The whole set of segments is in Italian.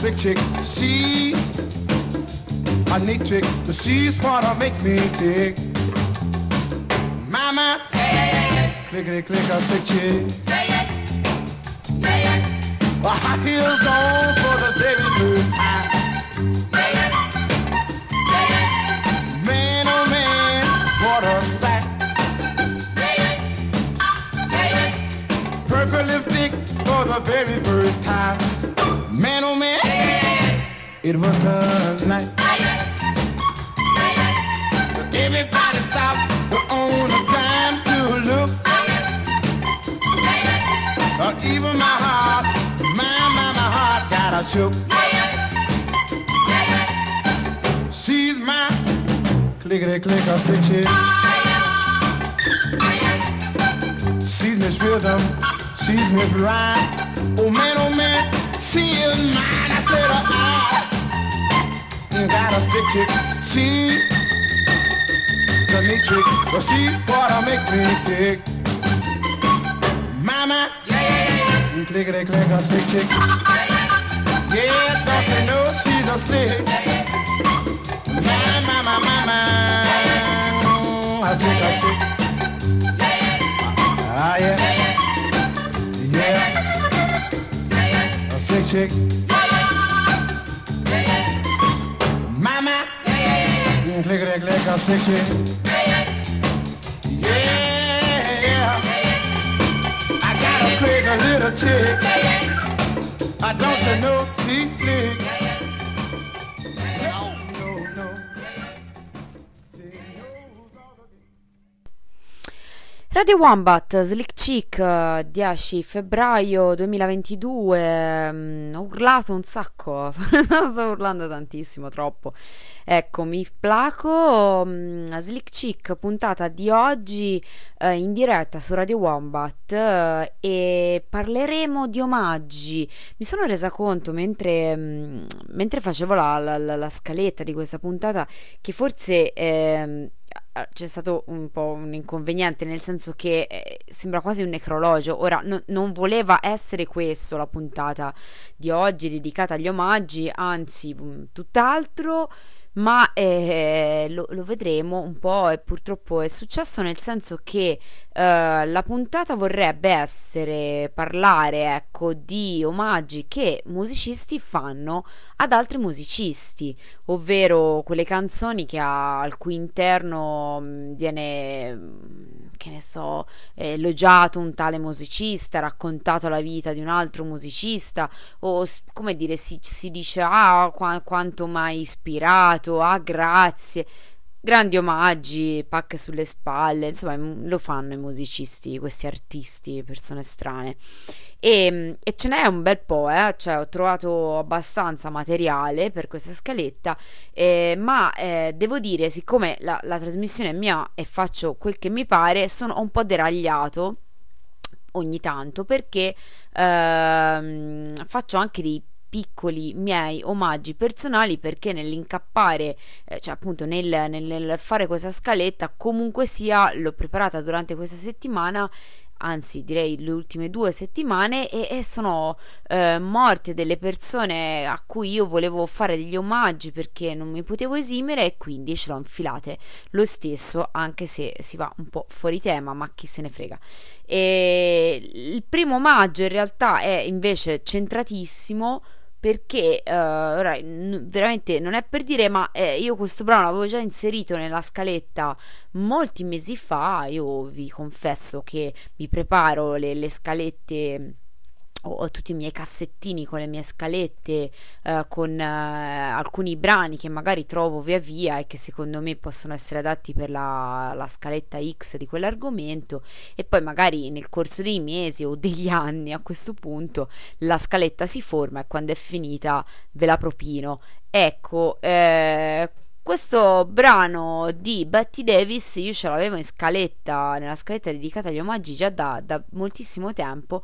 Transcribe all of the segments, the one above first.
slick chick. She a neat chick. The she's what makes me tick. Mama, clickety click a slick chick. High heels on for the very first time. Man, oh man, what a sight. Purple lipstick for the very first time. Man, oh man, it was a night. Everybody stopped on a dime to look. Uh, even my heart, my, my, my heart got a shook. She's my clickety click a. She's Miss Rhythm, she's Miss Rhyme. Oh man, oh man, she is mine. I said, uh, I got a stick chick. She's a neat chick, but she what makes me tick. Mama, yeah, yeah, yeah. clickety click a stick chick. Yeah, don't you know she's a slick? My, my, my, my, my, a stick a chick. Ah, yeah. Yeah. Chick. Mama, clickety click a stick chick. Yeah. I got a crazy little chick. I don't you know she's slick. Radio Wombat, Slick Chick, eh, 10 febbraio 2022, mm, ho urlato un sacco, sto urlando tantissimo, troppo. Ecco, mi placo, mm, Slick Chick, puntata di oggi eh, in diretta su Radio Wombat eh, e parleremo di omaggi. Mi sono resa conto mentre, mm, mentre facevo la, la- la- scaletta di questa puntata che forse... eh, c'è stato un po' un inconveniente, nel senso che eh, sembra quasi un necrologio. Ora, no- non voleva essere questo la puntata di oggi dedicata agli omaggi, anzi, mm, tutt'altro. Ma eh, lo, lo vedremo un po' e purtroppo è successo nel senso che eh, la puntata vorrebbe essere parlare, ecco, di omaggi che musicisti fanno ad altri musicisti ovvero quelle canzoni che ha, al cui interno mh, viene, mh, che ne so, elogiato un tale musicista, raccontato la vita di un altro musicista, o come dire, si, si dice ah, qua- quanto mai ispirato, ah, grazie. Grandi omaggi, pacche sulle spalle, insomma, lo fanno i musicisti, questi artisti, persone strane. E, e ce n'è un bel po', eh? Cioè, ho trovato abbastanza materiale per questa scaletta, eh, ma eh, devo dire, siccome la, la trasmissione è mia e faccio quel che mi pare, sono un po' deragliato ogni tanto perché ehm, faccio anche dei piccoli miei omaggi personali perché nell'incappare, eh, cioè appunto nel, nel- nel fare questa scaletta, comunque sia, l'ho preparata durante questa settimana anzi direi le ultime due settimane e, e sono eh, morte delle persone a cui io volevo fare degli omaggi perché non mi potevo esimere e quindi ce l'ho infilate lo stesso anche se si va un po' fuori tema ma chi se ne frega. E il primo omaggio in realtà è invece centratissimo perché eh, ora, n- veramente non è per dire ma eh, io questo brano l'avevo già inserito nella scaletta molti mesi fa. Io vi confesso che mi preparo le, le scalette ho, tutti i miei cassettini con le mie scalette eh, con eh, alcuni brani che magari trovo via via e che secondo me possono essere adatti per la, la scaletta X di quell'argomento e poi magari nel corso dei mesi o degli anni a questo punto la scaletta si forma e quando è finita ve la propino ecco eh, questo brano di Betty Davis io ce l'avevo in scaletta, nella scaletta dedicata agli omaggi già da, da moltissimo tempo.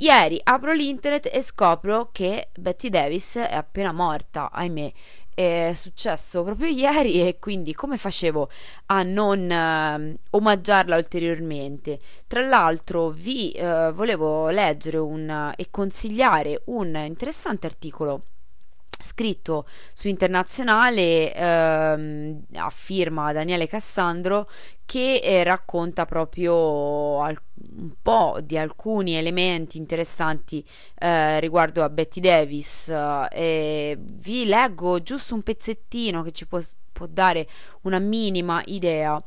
Ieri apro l'internet e scopro che Betty Davis è appena morta, ahimè. È successo proprio ieri e quindi come facevo a non eh, omaggiarla ulteriormente? Tra l'altro vi eh, volevo leggere un, e consigliare un interessante articolo scritto su Internazionale ehm, a firma Daniele Cassandro che eh, racconta proprio al- un po' di alcuni elementi interessanti eh, riguardo a Betty Davis. Eh, vi leggo giusto un pezzettino che ci può, può dare una minima idea.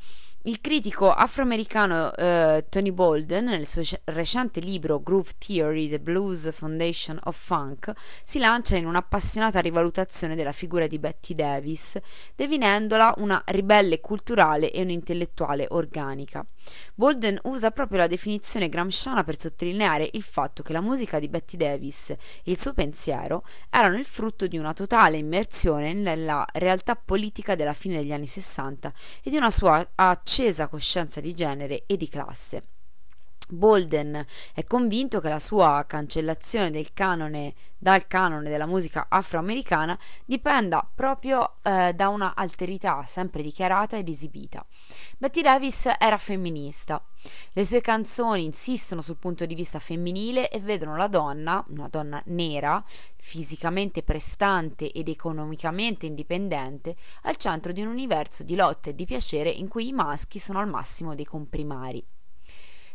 Il critico afroamericano eh, Tony Bolden, nel suo recente libro Groove Theory, The Blues Foundation of Funk, si lancia in un'appassionata rivalutazione della figura di Betty Davis, definendola una ribelle culturale e un'intellettuale organica. Bolden usa proprio la definizione gramsciana per sottolineare il fatto che la musica di Betty Davis e il suo pensiero erano il frutto di una totale immersione nella realtà politica della fine degli anni Sessanta e di una sua accesa coscienza di genere e di classe. Bolden è convinto che la sua cancellazione del canone, dal canone della musica afroamericana dipenda proprio eh, da una alterità sempre dichiarata ed esibita. Betty Davis era femminista. Le sue canzoni insistono sul punto di vista femminile e vedono la donna, una donna nera, fisicamente prestante ed economicamente indipendente, al centro di un universo di lotta e di piacere in cui i maschi sono al massimo dei comprimari.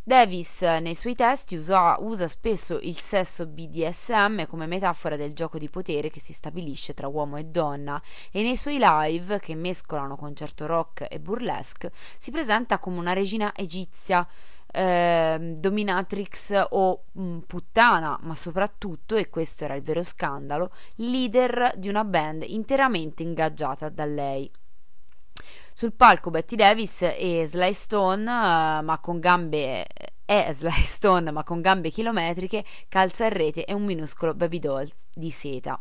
Davis nei suoi testi usa, usa, spesso il sesso BDSM come metafora del gioco di potere che si stabilisce tra uomo e donna e nei suoi live, che mescolano concerto rock e burlesque, si presenta come una regina egizia. Eh, dominatrix o mh, mm, puttana, ma soprattutto, e questo era il vero scandalo, leader di una band interamente ingaggiata da lei. Sul palco Betty Davis e Sly Stone, uh, ma con gambe è Sly Stone, ma con gambe chilometriche, calza in rete e un minuscolo baby doll di seta.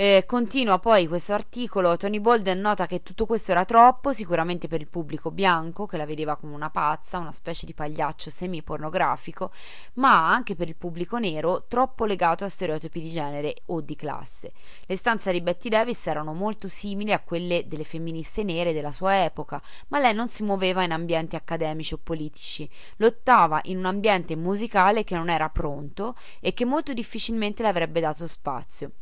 Eh, continua poi questo articolo, Tony Bolden nota che tutto questo era troppo, sicuramente per il pubblico bianco, che la vedeva come una pazza, una specie di pagliaccio semi-pornografico, ma anche per il pubblico nero, troppo legato a stereotipi di genere o di classe. Le stanze di Betty Davis erano molto simili a quelle delle femministe nere della sua epoca, ma lei non si muoveva in ambienti accademici o politici, lottava in un ambiente musicale che non era pronto e che molto difficilmente le avrebbe dato spazio.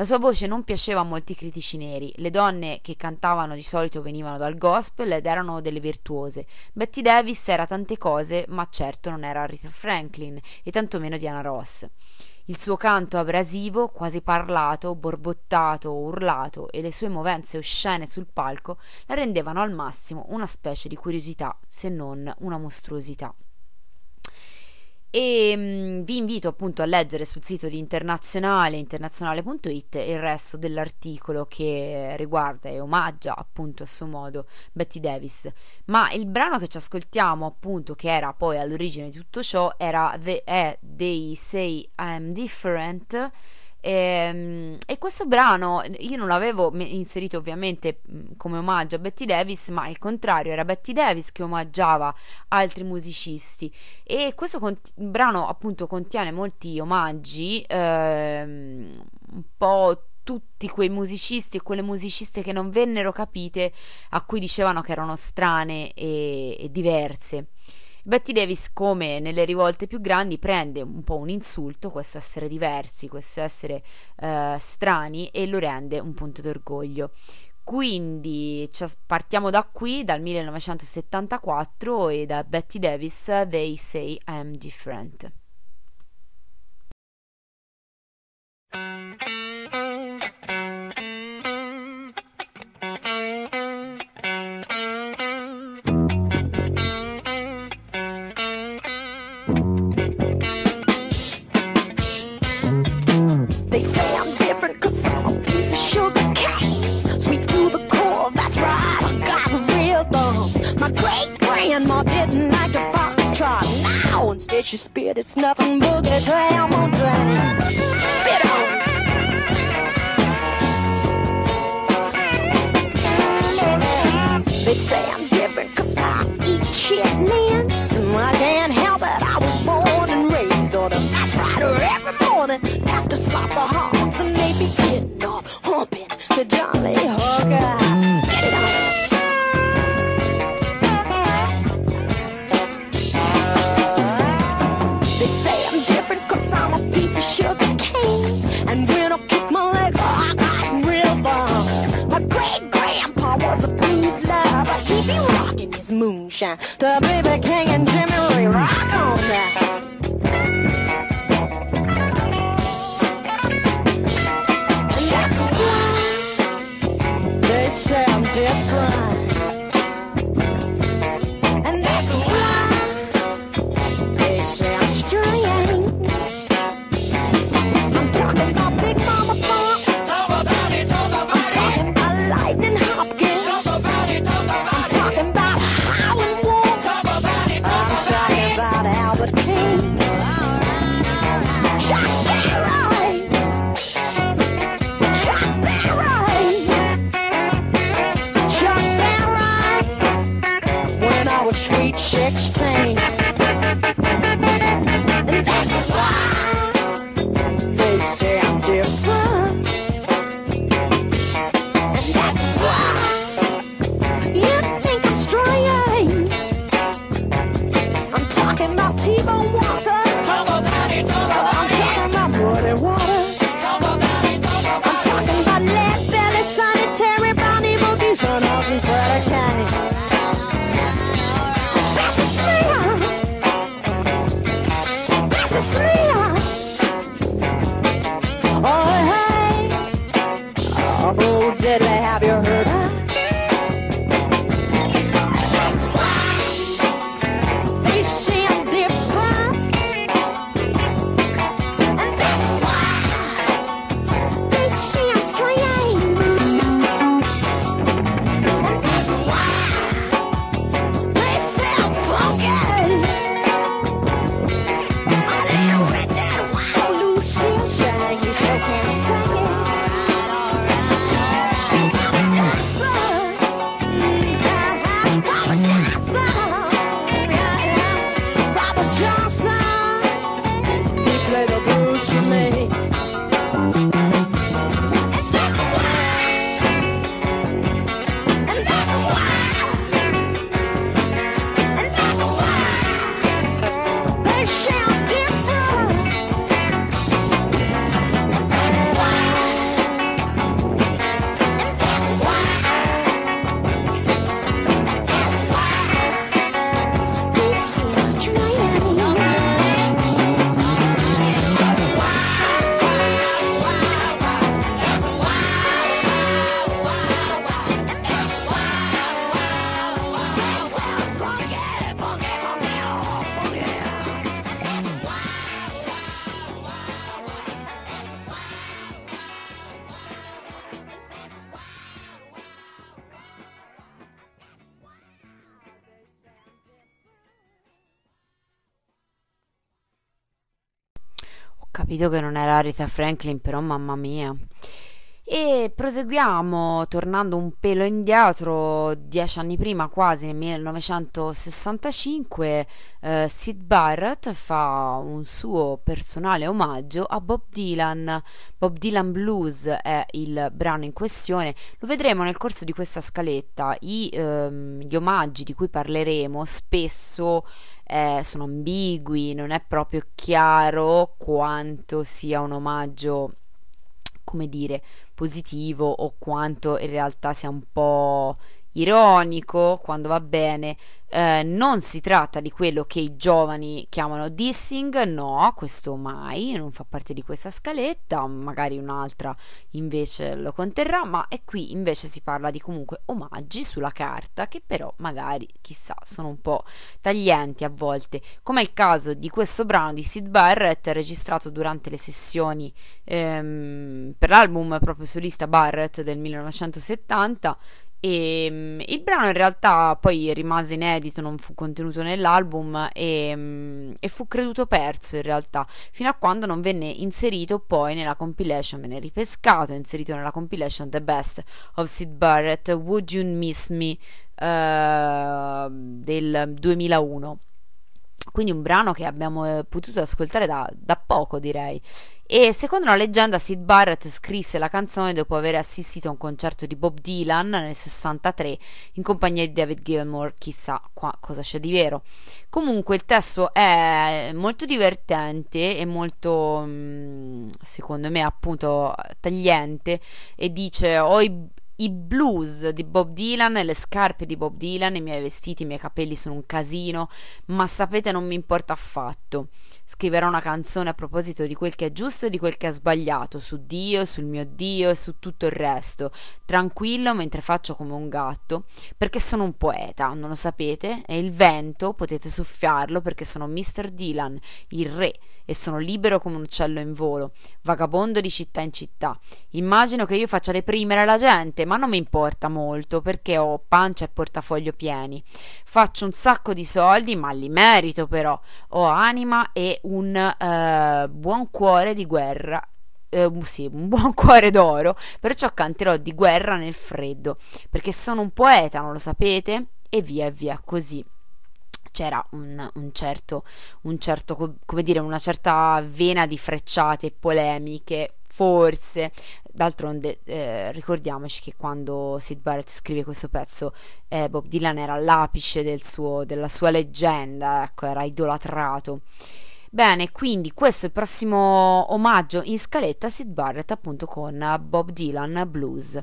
La sua voce non piaceva a molti critici neri. Le donne che cantavano di solito venivano dal gospel ed erano delle virtuose. Betty Davis era tante cose, ma certo non era Rita Franklin e tantomeno Diana Ross. Il suo canto abrasivo, quasi parlato, borbottato o urlato e le sue movenze oscene sul palco la rendevano al massimo una specie di curiosità, se non una mostruosità e mh, mm, vi invito appunto a leggere sul sito di internazionale internazionale.it il resto dell'articolo che riguarda e omaggia appunto a suo modo Betty Davis. Ma il brano che ci ascoltiamo appunto che era poi all'origine di tutto ciò era The, è They Say I'm Different e, ehm, e, questo brano io non l'avevo inserito ovviamente come omaggio a Betty Davis, ma il contrario, era Betty Davis che omaggiava altri musicisti. E questo cont- brano appunto contiene molti omaggi, ehm, un po' tutti quei musicisti e quelle musiciste che non vennero capite, a cui dicevano che erano strane e, e diverse. Betty Davis, come nelle rivolte più grandi, prende un po' un insulto, questo essere diversi, questo essere uh, strani, e lo rende un punto d'orgoglio. Quindi partiamo da qui, dal 1974, e da Betty Davis, They Say I'm Different. and more bitten like a foxtrot. Now, instead, she spit, it's nothing but a dram on dram. Spit on 对 Lucille sang, you so can't era Rita Franklin, però mamma mia. E proseguiamo tornando un pelo indietro, dieci anni prima, quasi nel 1965, eh, Sid Barrett fa un suo personale omaggio a Bob Dylan. Bob Dylan Blues è il brano in questione. Lo vedremo nel corso di questa scaletta. I, ehm, gli omaggi di cui parleremo spesso eh, sono ambigui, non è proprio chiaro quanto sia un omaggio, come dire, positivo o quanto in realtà sia un po' ironico quando va bene. Eh, non si tratta di quello che i giovani chiamano dissing, no, questo mai, non fa parte di questa scaletta, magari un'altra invece lo conterrà, ma e qui invece si parla di comunque omaggi sulla carta che però magari, chissà, sono un po' taglienti a volte, come è il caso di questo brano di Sid Barrett registrato durante le sessioni ehm, per l'album proprio solista Barrett del 1970 e mm, il brano in realtà poi rimase inedito, non fu contenuto nell'album e, mm, e fu creduto perso in realtà, fino a quando non venne inserito poi nella compilation, venne ripescato, inserito nella compilation The Best of Sid Barrett, Would You Miss Me eh, del 2001. Quindi un brano che abbiamo eh, potuto ascoltare da, da poco, direi. E secondo una leggenda, Sid Barrett scrisse la canzone dopo aver assistito a un concerto di Bob Dylan nel 63 in compagnia di David Gilmour. Chissà qua cosa c'è di vero. Comunque il testo è molto divertente e molto, mm, secondo me, appunto tagliente e dice: Ho i i blues di Bob Dylan, le scarpe di Bob Dylan, i miei vestiti, i miei capelli sono un casino, ma sapete non mi importa affatto. Scriverò una canzone a proposito di quel che è giusto e di quel che è sbagliato, su Dio, sul mio Dio e su tutto il resto, tranquillo mentre faccio come un gatto, perché sono un poeta, non lo sapete? E il vento potete soffiarlo perché sono Mr. Dylan, il re, e sono libero come un uccello in volo, vagabondo di città in città. Immagino che io faccia deprimere la gente, ma non mi importa molto perché ho pancia e portafoglio pieni. Faccio un sacco di soldi, ma li merito però. Ho anima e un eh, buon cuore di guerra eh, sì, un buon cuore d'oro, perciò canterò di guerra nel freddo, perché sono un poeta, non lo sapete? E via via così c'era un, un, certo, un certo, come dire, una certa vena di frecciate e polemiche, forse. D'altronde eh, ricordiamoci che quando Sid Barrett scrive questo pezzo, eh, Bob Dylan era all'apice del suo, della sua leggenda, ecco, era idolatrato. Bene, quindi questo è il prossimo omaggio in scaletta Sid Barrett appunto con Bob Dylan Blues.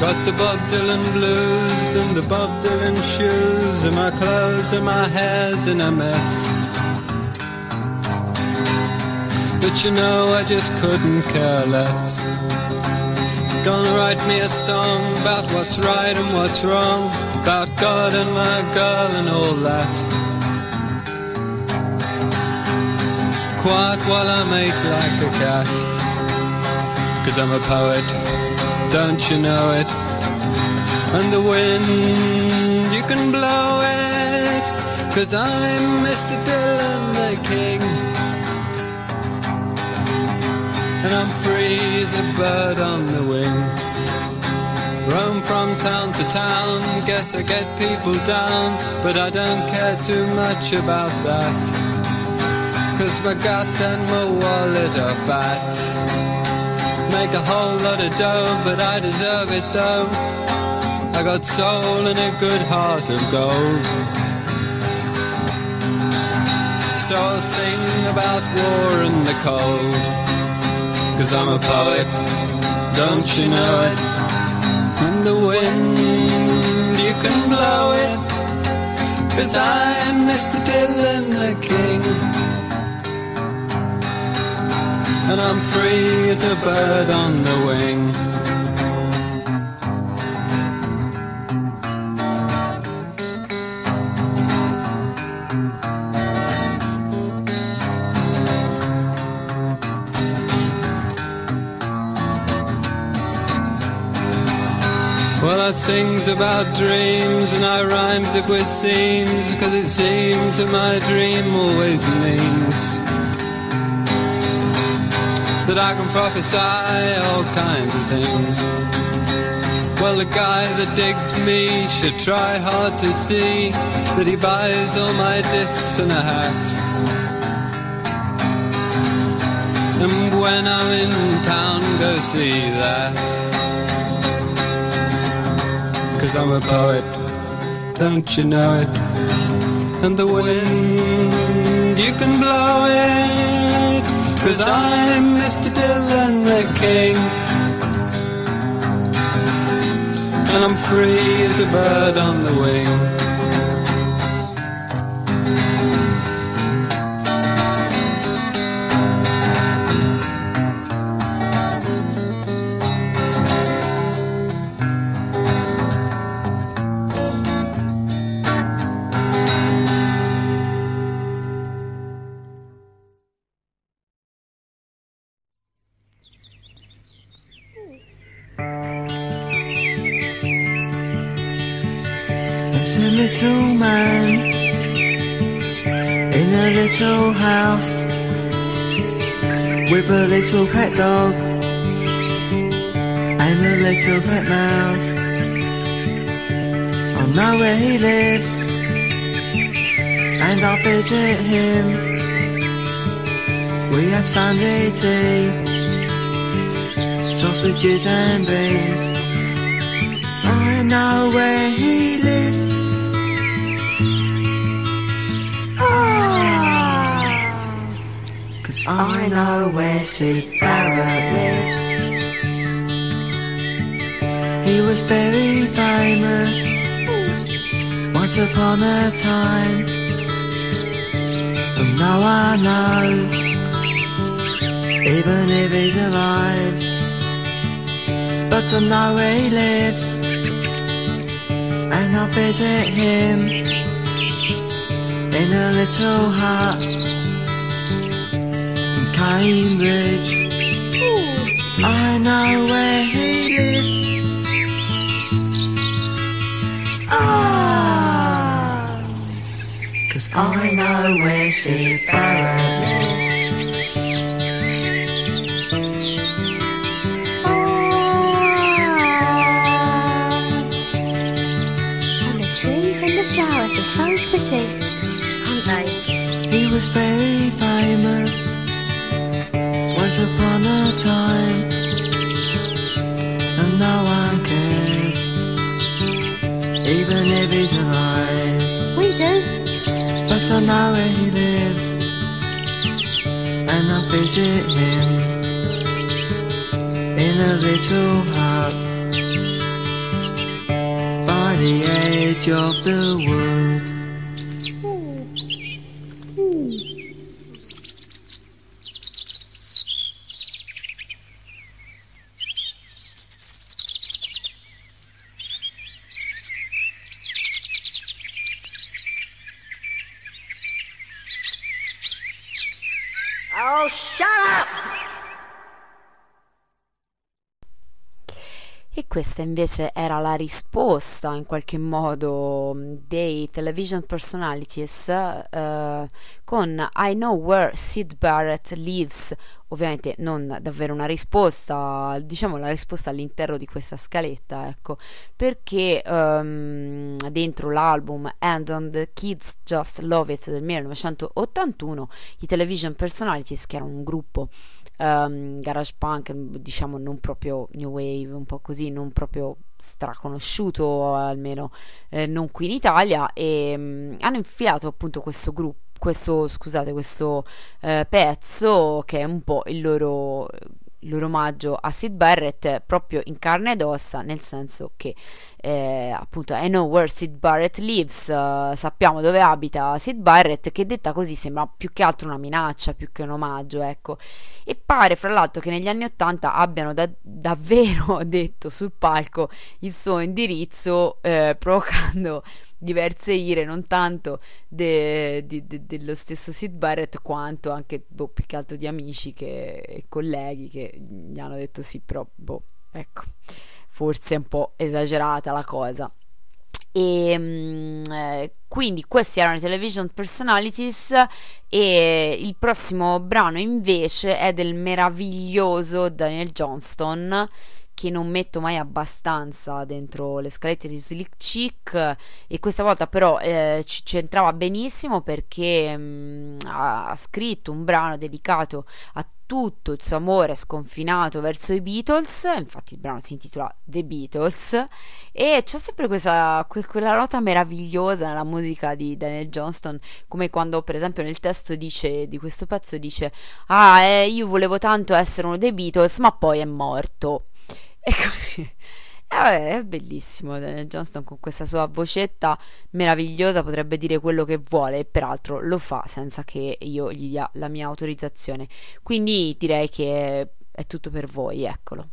Got the Bob Dylan blues and the Bob Dylan shoes and my clothes and my hair's in a mess. But you know I just couldn't care less. Gonna write me a song about what's right and what's wrong, about God and my girl and all that. Quiet while I make like a cat, cause I'm a poet don't you know it? And the wind, you can blow it, cause I'm Mr. Dylan the King. And I'm free as a bird on the wing. Roam from town to town, guess I get people down, but I don't care too much about that. Cause my gut and my wallet are fat make a whole lot of dough, but I deserve it though. I got soul and a good heart of gold. So I'll sing about war and the cold. Cause I'm a poet, don't you know it? And the wind, you can blow it. Cause I'm Mr. Dylan the King and I'm free as a bird on the wing. Well, I sings about dreams and I rhymes it with seams, cause it seems that my dream always means that I can prophesy all kinds of things. Well, the guy that digs me should try hard to see that he buys all my discs and a hat. And when I'm in town, go see that. Cause I'm a poet, don't you know it? And the wind, you can blow it Cause I'm Mr. Dylan the King. And I'm free as a bird on the wing. A little pet dog and a little pet mouse. I know where he lives and I'll visit him. We have Sunday tea, sausages and beans. I know where he lives. I know where Sid Barrett lives. He was very famous once upon a time. And no one knows, even if he's alive. But I know where he lives, and I'll visit him in a little hut Cambridge. I know where he lives. ah. Cause I know where Sid Barrett lives. And the trees and the flowers are so pretty, aren't they? He was very time, and no one cares, even if he's alive. We do. But I know where he lives, and I visit him in a little hut by the edge of the wood. Questa invece era la risposta in qualche modo dei television personalities eh, con I Know Where Sid Barrett Lives, ovviamente non davvero una risposta, diciamo la risposta all'interno di questa scaletta, ecco, perché ehm, dentro l'album And on the Kids Just Love It del 1981 i television personalities, che erano un gruppo um, garage punk, diciamo non proprio new wave, un po' così, non proprio straconosciuto, almeno eh, non qui in Italia, e mm, hanno infilato appunto questo gruppo. Questo, scusate, questo eh, pezzo che è un po' il loro, loro omaggio a Sid Barrett proprio in carne ed ossa, nel senso che eh, appunto I know where Sid Barrett lives, eh, sappiamo dove abita Sid Barrett, che detta così sembra più che altro una minaccia, più che un omaggio, ecco. E pare fra l'altro che negli anni Ottanta abbiano da- davvero detto sul palco il suo indirizzo, eh, provocando diverse ire, non tanto de- di- de- dello stesso Sid Barrett quanto anche boh, più che altro di amici che- e colleghi che gli hanno detto sì, però boh, ecco, forse è un po' esagerata la cosa. E mm, eh, quindi questi erano i television personalities e il prossimo brano invece è del meraviglioso Daniel Johnston che non metto mai abbastanza dentro le scalette di Slick Chick e questa volta però eh, ci c'entrava benissimo perché mm, ha, ha scritto un brano dedicato a tutto il suo amore sconfinato verso i Beatles, infatti il brano si intitola The Beatles e c'è sempre questa, que- quella nota meravigliosa nella musica di Daniel Johnston, come quando per esempio nel testo dice, di questo pezzo dice ah eh, io volevo tanto essere uno dei Beatles ma poi è morto e così. E vabbè, è bellissimo Daniel Johnston con questa sua vocetta meravigliosa potrebbe dire quello che vuole e peraltro lo fa senza che io gli dia la mia autorizzazione. Quindi direi che è tutto per voi eccolo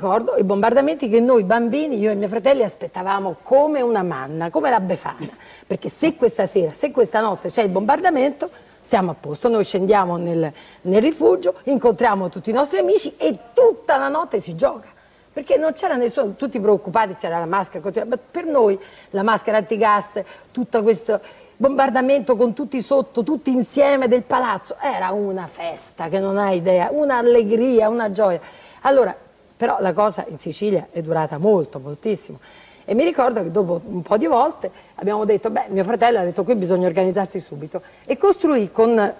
ricordo i bombardamenti che noi bambini, io e miei fratelli, aspettavamo come una manna, come la befana, perché se questa sera, se questa notte c'è il bombardamento, siamo a posto, noi scendiamo nel, nel rifugio, incontriamo tutti i nostri amici e tutta la notte si gioca. Perché non c'era nessuno, tutti preoccupati, c'era la maschera, ma per noi la maschera antigas, tutto questo bombardamento con tutti sotto, tutti insieme del palazzo, era una festa che non hai idea, un'allegria, una gioia. Allora, però la cosa in Sicilia è durata molto, moltissimo. E mi ricordo che dopo un po' di volte abbiamo detto, beh, mio fratello ha detto qui bisogna organizzarsi subito e costruì con,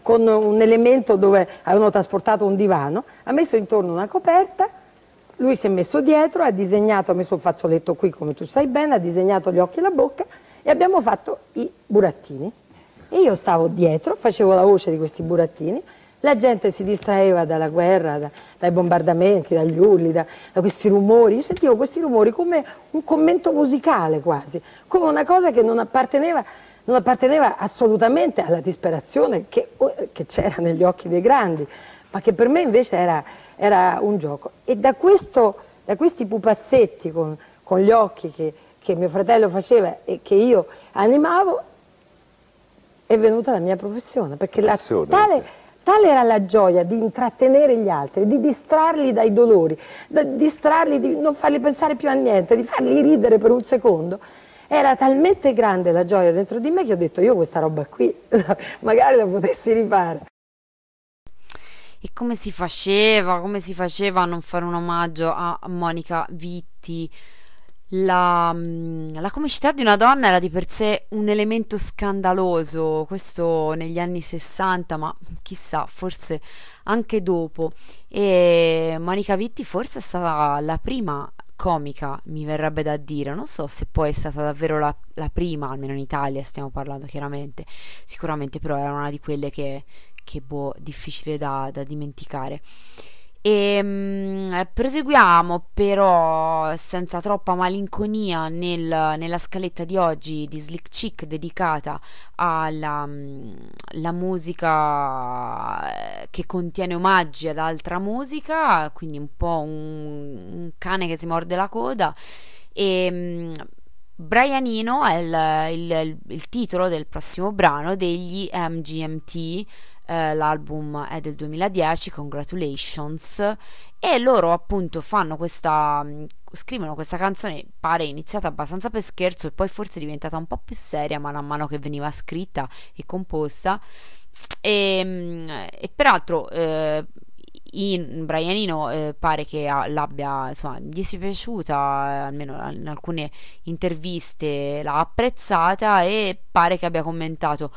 con un elemento dove avevano trasportato un divano, ha messo intorno una coperta, lui si è messo dietro, ha disegnato, ha messo un fazzoletto qui come tu sai bene, ha disegnato gli occhi e la bocca e abbiamo fatto i burattini. E io stavo dietro, facevo la voce di questi burattini, la gente si distraeva dalla guerra, da- dai bombardamenti, dagli urli, da, da questi rumori. Io sentivo questi rumori come un commento musicale quasi, come una cosa che non apparteneva, non apparteneva assolutamente alla disperazione che, che c'era negli occhi dei grandi, ma che per me invece era, era un gioco. E da, questo, da questi pupazzetti con, con gli occhi che, che mio fratello faceva e che io animavo, è venuta la mia professione, perché la- tale, tale era la gioia di intrattenere gli altri, di distrarli dai dolori, di distrarli, di non farli pensare più a niente, di farli ridere per un secondo. Era talmente grande la gioia dentro di me che ho detto io questa roba qui magari la potessi rifare. E come si faceva, come si faceva a non fare un omaggio a Monica Vitti? La, mm, la comicità di una donna era di per sé un elemento scandaloso, questo negli anni 60, ma chissà, forse anche dopo. E Monica Vitti forse è stata la prima comica, mi verrebbe da dire. Non so se poi è stata davvero la, la prima, almeno in Italia stiamo parlando chiaramente. Sicuramente però era una di quelle che, che boh, difficile da, da dimenticare. E mm, proseguiamo però senza troppa malinconia nel- nella scaletta di oggi di Slick Chick dedicata alla mm, musica eh, che contiene omaggi ad altra musica, quindi un po' un, un cane che si morde la coda. E mm, Brianino è il, il- il titolo del prossimo brano degli MGMT eh, l'album è del 2010, Congratulations, e loro appunto fanno questa, mh, scrivono questa canzone, pare iniziata abbastanza per scherzo e poi forse diventata un po' più seria man mano che veniva scritta e composta. E, mh, e peraltro eh, in Brianino eh, pare che l'abbia, insomma, gli sia piaciuta, eh, almeno in alcune interviste l'ha apprezzata e pare che abbia commentato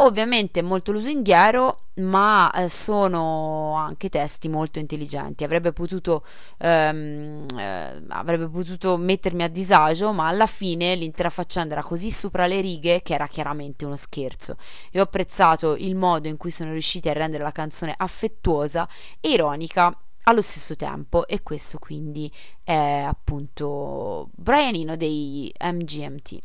Ovviamente molto lusinghiero, ma eh, sono anche testi molto intelligenti. Avrebbe potuto, ehm, eh, avrebbe potuto mettermi a disagio, ma alla fine l'intera faccenda era così sopra le righe che era chiaramente uno scherzo. E ho apprezzato il modo in cui sono riusciti a rendere la canzone affettuosa e ironica allo stesso tempo. E questo quindi è appunto Brianino dei MGMT.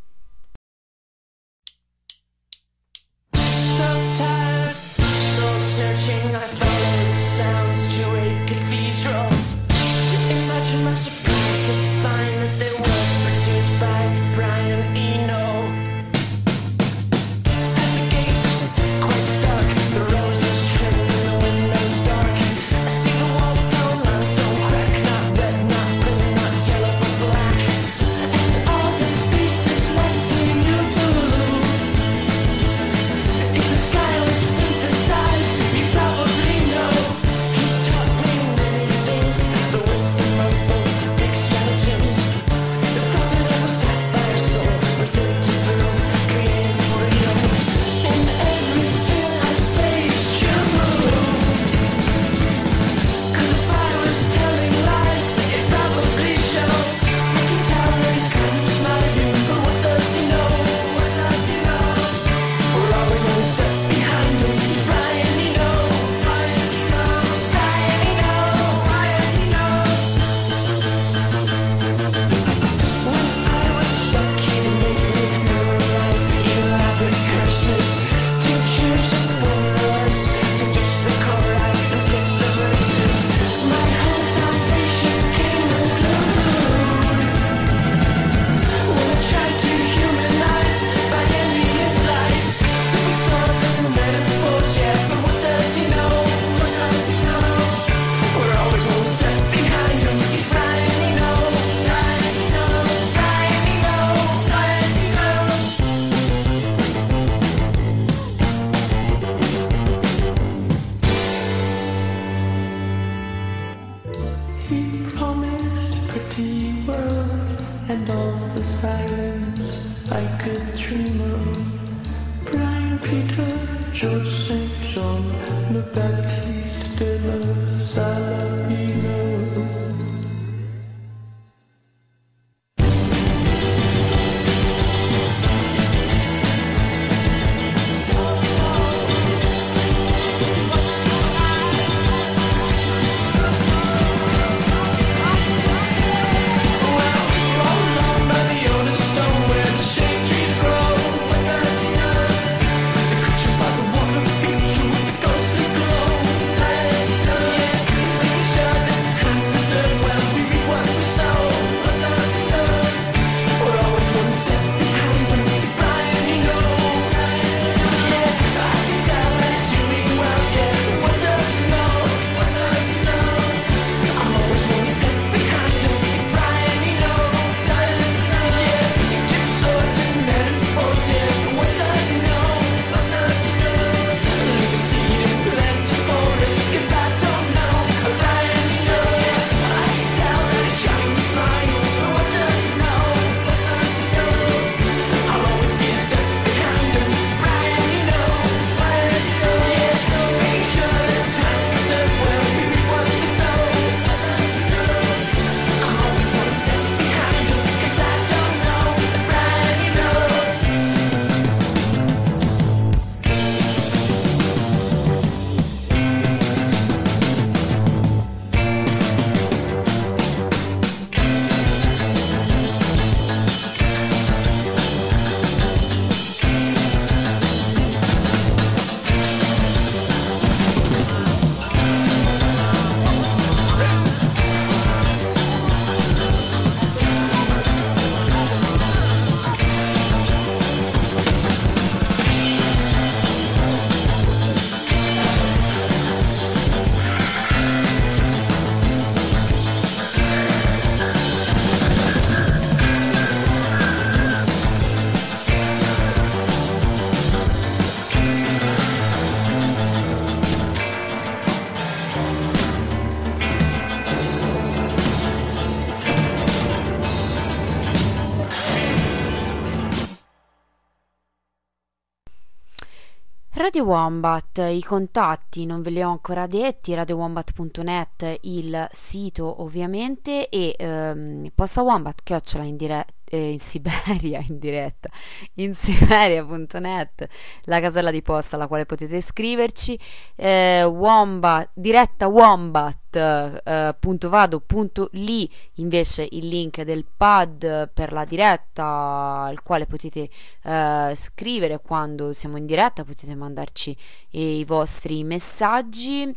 Radio Wombat, i contatti non ve li ho ancora detti, radiowombat.net il sito ovviamente e ehm, posta Wombat chiocciola in diretta in Siberia in diretta in siberia.net la casella di posta alla quale potete scriverci eh, wombat, diretta wombat.vado.li invece il link del pad per la diretta al quale potete eh, scrivere quando siamo in diretta potete mandarci i vostri messaggi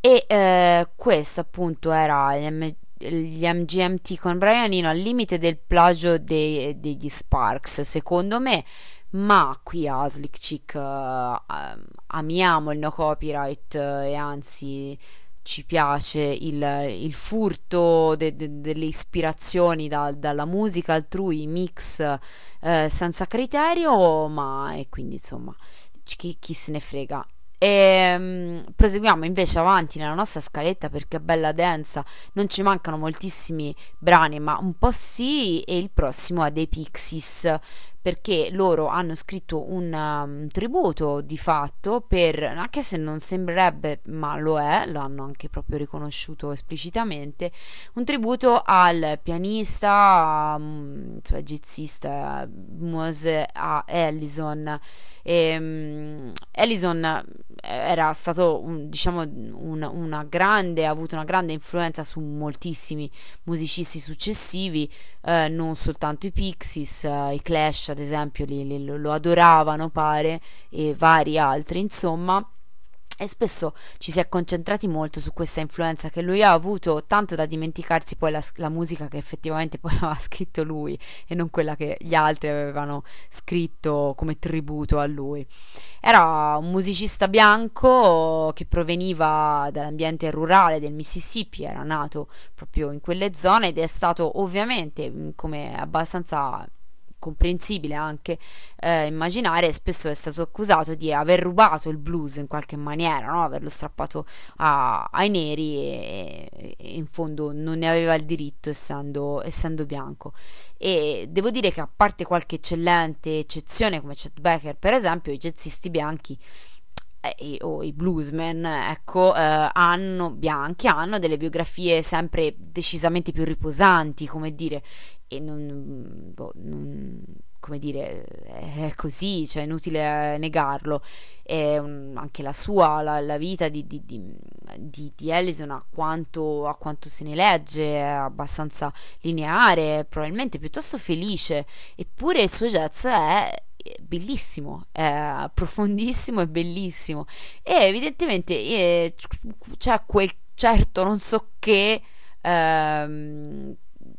e eh, questo appunto era gli MGMT con Brian Eno al limite del plagio dei, degli Sparks, secondo me. Ma qui a Slick Chick uh, amiamo il no copyright uh, e anzi ci piace il, il furto de, de, delle ispirazioni da, dalla musica altrui, mix uh, senza criterio, ma e quindi insomma chi, chi se ne frega. E um, proseguiamo invece avanti nella nostra scaletta perché è bella densa, non ci mancano moltissimi brani, ma un po' sì, e il prossimo è dei Pixies perché loro hanno scritto un um, tributo di fatto per, anche se non sembrerebbe, ma lo è, l'hanno anche proprio riconosciuto esplicitamente, un tributo al pianista, um, cioè jazzista Mose a Ellison. E, um, Ellison era stato, un, diciamo, un, una grande, ha avuto una grande influenza su moltissimi musicisti successivi, eh, non soltanto i Pixies, eh, i Clash ad esempio li, li, lo adoravano pare e vari altri insomma e spesso ci si è concentrati molto su questa influenza che lui ha avuto, tanto da dimenticarsi poi la, la, musica che effettivamente poi aveva scritto lui e non quella che gli altri avevano scritto come tributo a lui. Era un musicista bianco che proveniva dall'ambiente rurale del Mississippi, era nato proprio in quelle zone ed è stato ovviamente come abbastanza comprensibile anche eh, immaginare, spesso è stato accusato di aver rubato il blues in qualche maniera, no? averlo strappato a- ai neri e, e in fondo non ne aveva il diritto essendo, essendo bianco. E devo dire che a parte qualche eccellente eccezione come Chet Baker per esempio, i jazzisti bianchi eh, o i bluesmen, ecco, eh, hanno, bianchi, hanno delle biografie sempre decisamente più riposanti, come dire, e non, boh, non come dire, è così, cioè è inutile negarlo. E, um, anche la sua, la, la vita di, di, di, di, Ellison, a quanto, a quanto se ne legge, è abbastanza lineare, probabilmente piuttosto felice, eppure il suo jazz è bellissimo, è profondissimo e bellissimo. E evidentemente eh, c'è quel certo non so che ehm,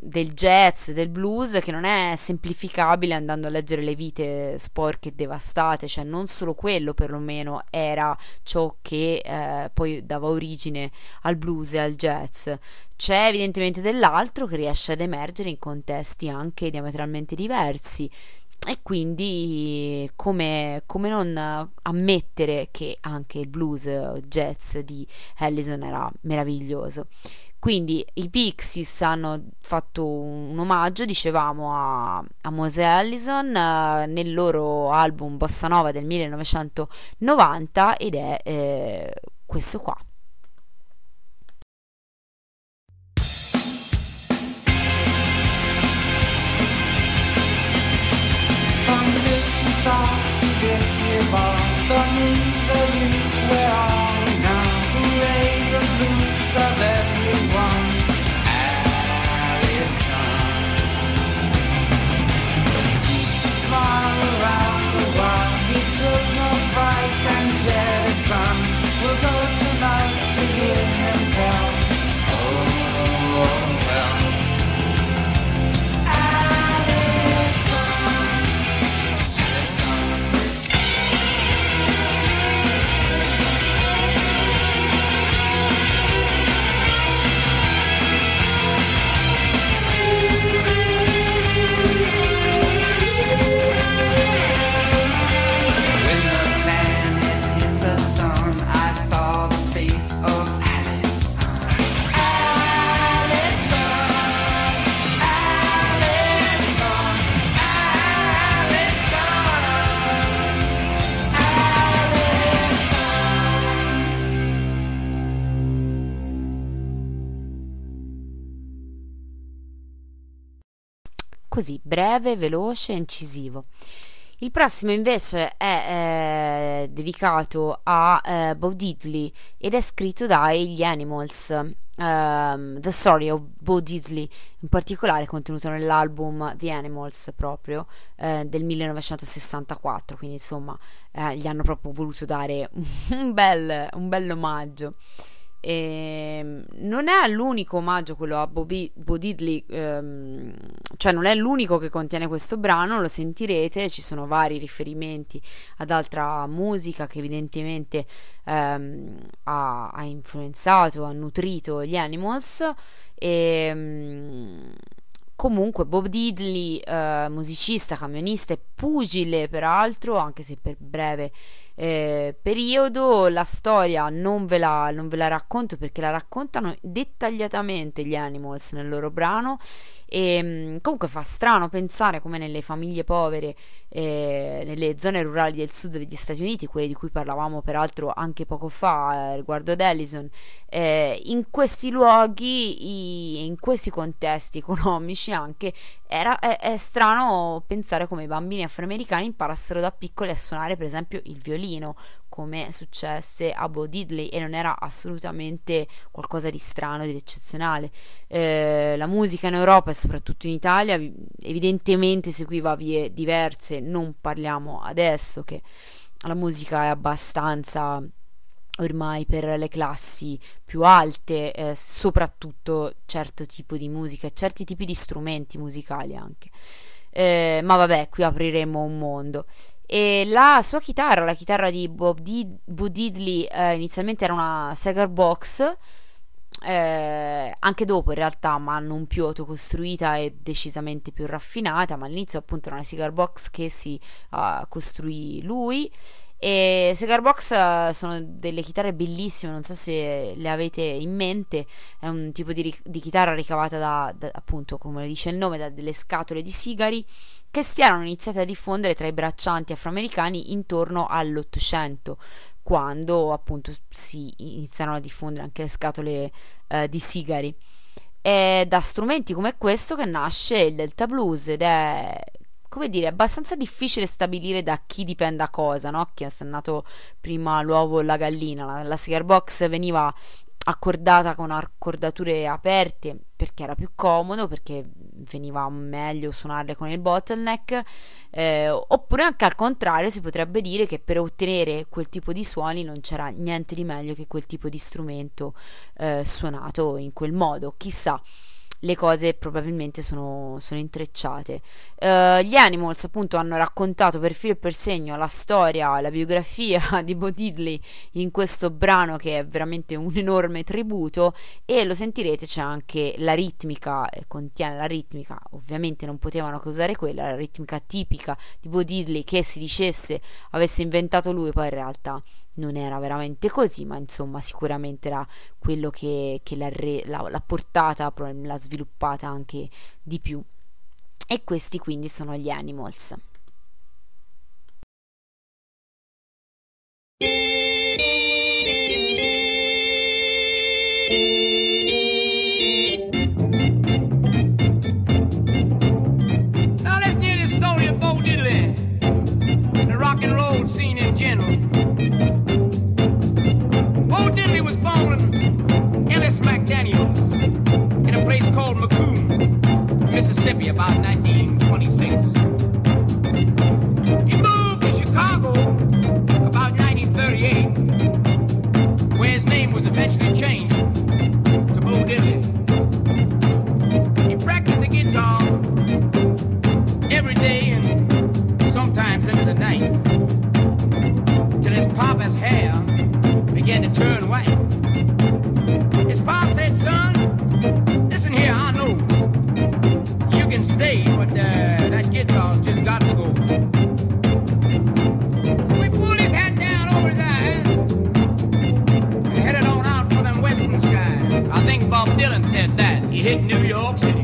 del jazz, del blues, che non è semplificabile andando a leggere le vite sporche e devastate, cioè non solo quello perlomeno era ciò che eh, poi dava origine al blues e al jazz. C'è evidentemente dell'altro che riesce ad emergere in contesti anche diametralmente diversi e quindi come, come, non ammettere che anche il blues jazz di Allison era meraviglioso quindi i Pixies hanno fatto un omaggio, dicevamo, a, a Mose Allison eh, nel loro album Bossa Nova del 1990 ed è eh, questo qua. Così breve, veloce e incisivo. Il prossimo invece è eh, dedicato a eh, Bo Diddley ed è scritto dagli Animals. Um, The Story of Bo Diddley, in particolare contenuto nell'album The Animals proprio eh, del 1964, quindi insomma eh, gli hanno proprio voluto dare un bel, un bel omaggio. E ehm, non è l'unico omaggio quello a Bobby, Bo Diddley, ehm, cioè non è l'unico che contiene questo brano, lo sentirete, ci sono vari riferimenti ad altra musica che evidentemente ehm, ha, ha, influenzato, ha nutrito gli Animals. E ehm, comunque Bob Diddley, eh, musicista, camionista e pugile peraltro, anche se per breve eh, periodo. La storia non ve la, non ve la racconto perché la raccontano dettagliatamente gli Animals nel loro brano e mm, comunque fa strano pensare come nelle famiglie povere, eh, nelle zone rurali del sud degli Stati Uniti, quelle di cui parlavamo peraltro anche poco fa eh, riguardo ad Ellison, eh, in questi luoghi, i, in questi contesti economici anche, era, è, è, strano pensare come i bambini afroamericani imparassero da piccoli a suonare per esempio il violino, come successe a Bo Diddley e non era assolutamente qualcosa di strano, di eccezionale. Eh, la musica in Europa e soprattutto in Italia evidentemente seguiva vie diverse, non parliamo adesso che la musica è abbastanza ormai per le classi più alte, eh, soprattutto certo tipo di musica, certi tipi di strumenti musicali anche. Eh, ma vabbè, qui apriremo un mondo. E la sua chitarra, la chitarra di Bob Did- Bo Diddley, eh, inizialmente era una Segar Box, eh, anche dopo in realtà, ma non più autocostruita e decisamente più raffinata, ma all'inizio appunto era una cigar box che si uh, costruì lui. E Cigar Box eh, sono delle chitarre bellissime, non so se le avete in mente, è un tipo di, di chitarra ricavata da, da, appunto, come dice il nome, da delle scatole di sigari che si erano iniziate a diffondere tra i braccianti afroamericani intorno all'Ottocento, quando appunto si iniziarono a diffondere anche le scatole eh, di sigari. È da strumenti come questo che nasce il Delta Blues ed è come dire, abbastanza difficile stabilire da chi dipenda cosa, no? Chi è nato prima l'uovo o la gallina. La, la cigar box veniva accordata con accordature aperte perché era più comodo, perché veniva meglio suonarle con il bottleneck, eh, oppure anche al contrario si potrebbe dire che per ottenere quel tipo di suoni non c'era niente di meglio che quel tipo di strumento eh, suonato in quel modo, chissà le cose probabilmente sono, sono intrecciate. Uh, gli Animals appunto hanno raccontato per filo e per segno la storia, la biografia di Bo Diddley in questo brano che è veramente un enorme tributo e lo sentirete c'è anche la ritmica, eh, contiene la ritmica, ovviamente non potevano che usare quella, la ritmica tipica di Bo Diddley che si dicesse avesse inventato lui, poi in realtà non era veramente così, ma insomma sicuramente era quello che, che l'ha, re, l'ha, l'ha portata, l'ha sviluppata anche di più. E questi quindi sono gli Animals. Mississippi, about 1926. He moved to Chicago about 1938, where his name was eventually changed to Bo Diddley. He practiced the guitar every day and sometimes into the night till his papa's hair began to turn white. Said that. He hit New York City.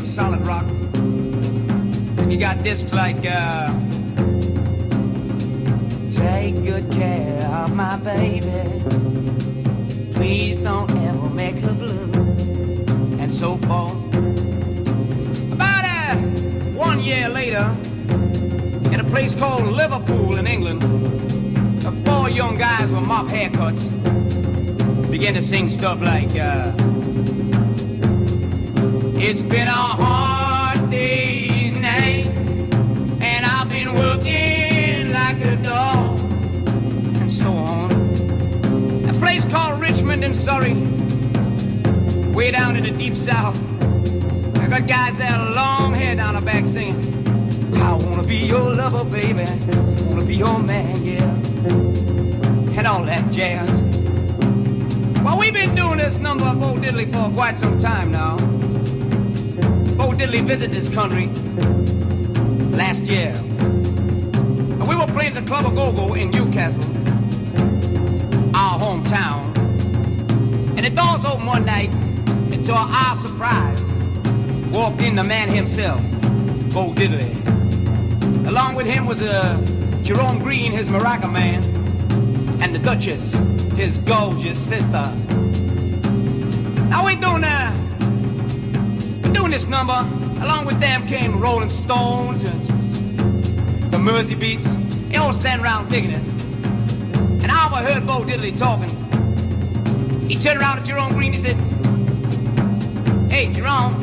Of solid rock. You got discs like, uh, Take good care of my baby. Please don't ever make her blue. And so forth. About uh, one year later, in a place called Liverpool in England, the four young guys with mop haircuts began to sing stuff like, uh, it's been a hard day's night, and I've been working like a dog, and so on. A place called Richmond and Surrey, way down in the deep south. I got guys that have long hair down the back saying, I wanna be your lover, baby. I wanna be your man, yeah. And all that jazz. Well, we've been doing this number of Bo Diddley for quite some time now. Diddley visited this country last year. And we were playing the Club of Go-Go in Newcastle, our hometown. And the doors opened one night, and to our surprise, walked in the man himself, Bo Diddley. Along with him was uh, Jerome Green, his maraca man, and the Duchess, his gorgeous sister. Now we're doing uh, this number. Along with them came the Rolling Stones and the Mersey Beats. They all stand around digging it. And I overheard Bo Diddley talking. He turned around to Jerome Green. And he said, "Hey, Jerome,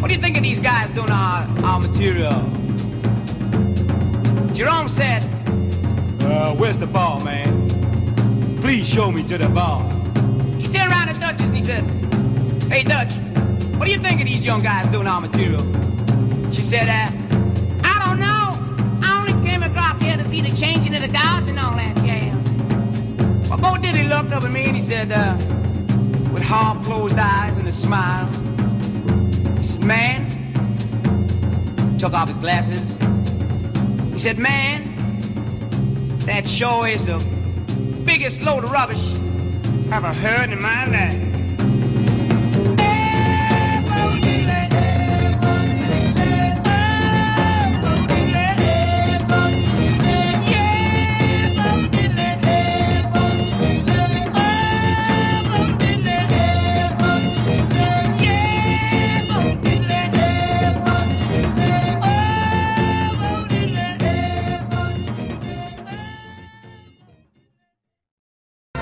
what do you think of these guys doing our, our material?" Jerome said, uh, where's the bar, man? Please show me to the bar. He turned around to Duchess and he said, Hey, Dutch, what do you think of these young guys doing our material? She said, uh, I don't know. I only came across here to see the changing of the guards and all that, yeah. Well, Bo Diddley looked up at me and he said, uh, with half closed eyes and a smile, he said, Man, took off his glasses. He said, Man, that sure is the biggest load of rubbish I've ever heard in my life.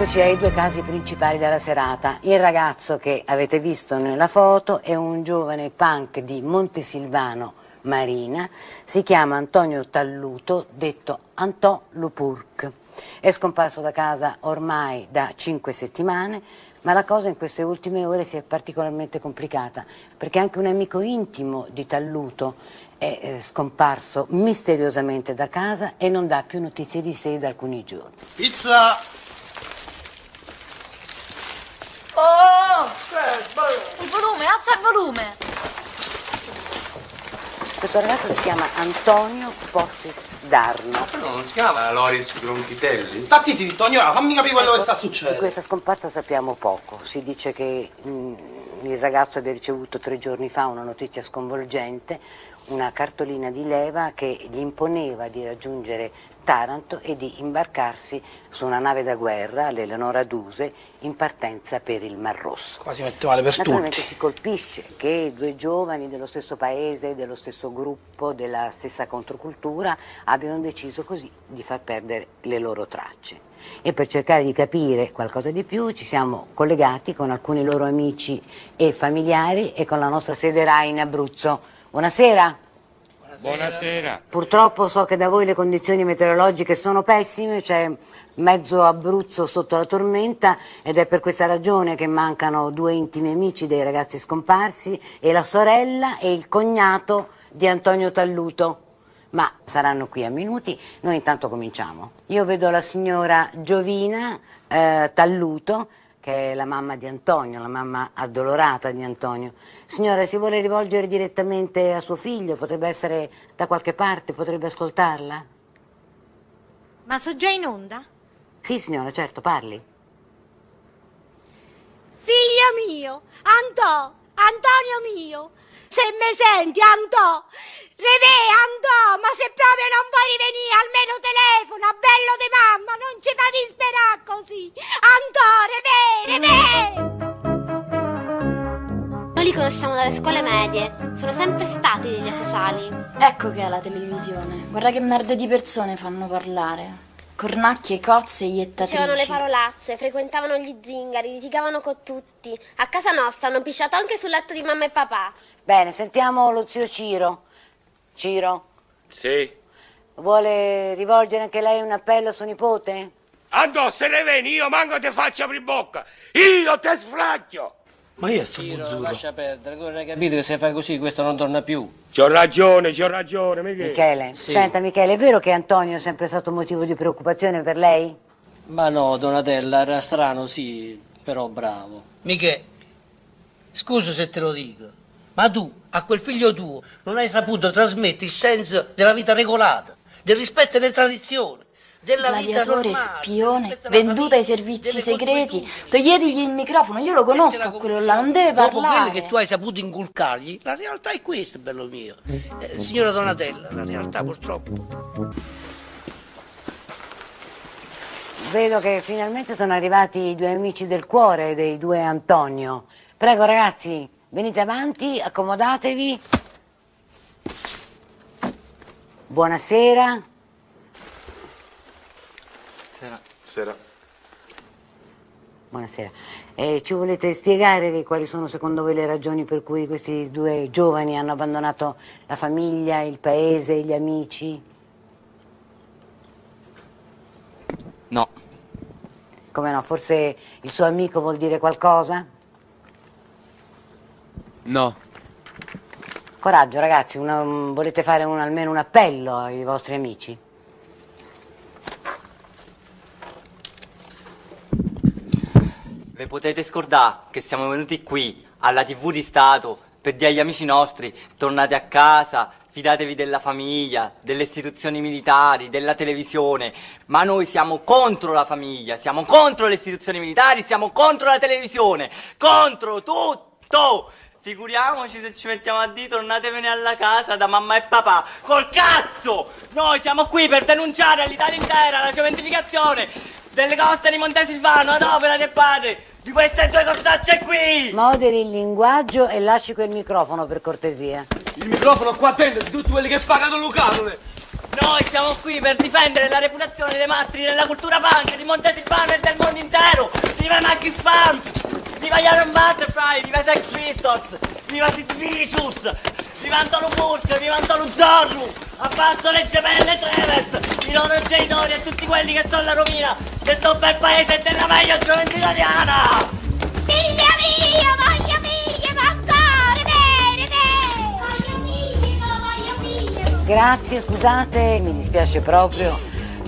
Eccoci ai due casi principali della serata. Il ragazzo che avete visto nella foto è un giovane punk di Montesilvano Marina, si chiama Antonio Talluto, detto Antò Lupurc. È scomparso da casa ormai da cinque settimane, ma la cosa in queste ultime ore si è particolarmente complicata, perché anche un amico intimo di Talluto è eh, scomparso misteriosamente da casa e non dà più notizie di sé da alcuni giorni. Pizza! Oh! Il volume, alza il volume! Questo ragazzo si chiama Antonio Postis Darno. No, non si chiama Loris Gronchitelli. Stati zitto, Agnora, fammi capire quello che sta Di succedendo. questa scomparsa sappiamo poco. Si dice che mm, il ragazzo abbia ricevuto tre giorni fa una notizia sconvolgente, una cartolina di leva che gli imponeva di raggiungere Taranto e di imbarcarsi su una nave da guerra, l'Eleonora Duse, in partenza per il Mar Rosso. Qua si mette male per Naturalmente tutti. ci colpisce che due giovani dello stesso paese, dello stesso gruppo, della stessa controcultura abbiano deciso così di far perdere le loro tracce. E per cercare di capire qualcosa di più ci siamo collegati con alcuni loro amici e familiari e con la nostra sede RAI in Abruzzo. Buonasera. Buonasera. Purtroppo so che da voi le condizioni meteorologiche sono pessime, c'è mezzo Abruzzo sotto la tormenta ed è per questa ragione che mancano due intimi amici dei ragazzi scomparsi e la sorella e il cognato di Antonio Talluto. Ma saranno qui a minuti, noi intanto cominciamo. Io vedo la signora Giovina eh, Talluto, che è la mamma di Antonio, la mamma addolorata di Antonio. Signora, si vuole rivolgere direttamente a suo figlio? Potrebbe essere da qualche parte, potrebbe ascoltarla? Ma so già in onda? Sì, signora, certo, parli. Figlio mio, Antò, Antonio mio, se mi senti, Antò, Revè, Antò, ma se proprio non vuoi rivenire, almeno telefona, bello di mamma, non ci fa disperare così. Antò, Revè, Revè! Noi li conosciamo dalle scuole medie, sono sempre stati degli asociali. Ecco che è la televisione. Guarda che merda di persone fanno parlare. Cornacchie, cozze, iettatrici. Dicevano le parolacce, frequentavano gli zingari, litigavano con tutti. A casa nostra hanno pisciato anche sul letto di mamma e papà. Bene, sentiamo lo zio Ciro. Ciro, Sì, vuole rivolgere anche lei un appello a suo nipote? Andò, se ne vieni, io manco ti faccio aprire bocca. Io te sfraccio. Ma io sto Ciro, buzzuro. lascia perdere, hai capito che se fai così questo non torna più. C'ho ragione, c'ho ragione, Michele. Michele, Sì. senta Michele, è vero che Antonio è sempre stato motivo di preoccupazione per lei? Ma no, Donatella, era strano, sì, però bravo. Michele, scusa se te lo dico, ma tu a quel figlio tuo non hai saputo trasmettere il senso della vita regolata, del rispetto delle tradizioni, della vita Gladiatore, normale. spione, venduto ai servizi segreti. Toglietegli il microfono, io lo conosco a quello là, non deve Dopo quello parlare. che tu hai saputo inculcargli, la realtà è questa, bello mio. Eh, signora Donatella, la realtà purtroppo. Vedo che finalmente sono arrivati i due amici del cuore dei due Antonio. Prego ragazzi, venite avanti, accomodatevi. Buonasera. Sera. Sera. Buonasera. Eh, ci volete spiegare quali sono secondo voi le ragioni per cui questi due giovani hanno abbandonato la famiglia, il paese, gli amici? No. Come no? Forse il suo amico vuol dire qualcosa? No. Coraggio ragazzi, una- un- volete fare un- almeno un appello ai vostri amici? Vi potete scordare che siamo venuti qui alla TV di Stato per dire agli amici nostri tornate a casa, fidatevi della famiglia, delle istituzioni militari, della televisione, ma noi siamo contro la famiglia, siamo contro le istituzioni militari, siamo contro la televisione, contro tutto! Figuriamoci se ci mettiamo a dire tornatevene alla casa da mamma e papà. Col cazzo! Noi siamo qui per denunciare all'Italia intera la cementificazione delle coste di Montesilvano, ad opera del padre, di queste due cozzacce qui! Moderi il linguaggio e lasci quel microfono per cortesia. Il microfono qua dentro di tutti quelli che pagano le canone. Noi siamo qui per difendere la reputazione dei mastri della cultura punk di Montesilvano e del mondo intero! Viva Maggie's Farms! Viva Iron Butterfly! Viva i Sex Pistols! Viva Sid Vicious! Viva Antolo Furz! Viva Antolo Zorru! Abbasso le gemelle Treves! I loro genitori e tutti quelli che sono la rovina di sto bel paese e della meglio gioventù italiana! Figlia mia, voglio mia, ma ancora bene, bene. Voglio mia, voglio mia. Grazie, scusate, mi dispiace proprio,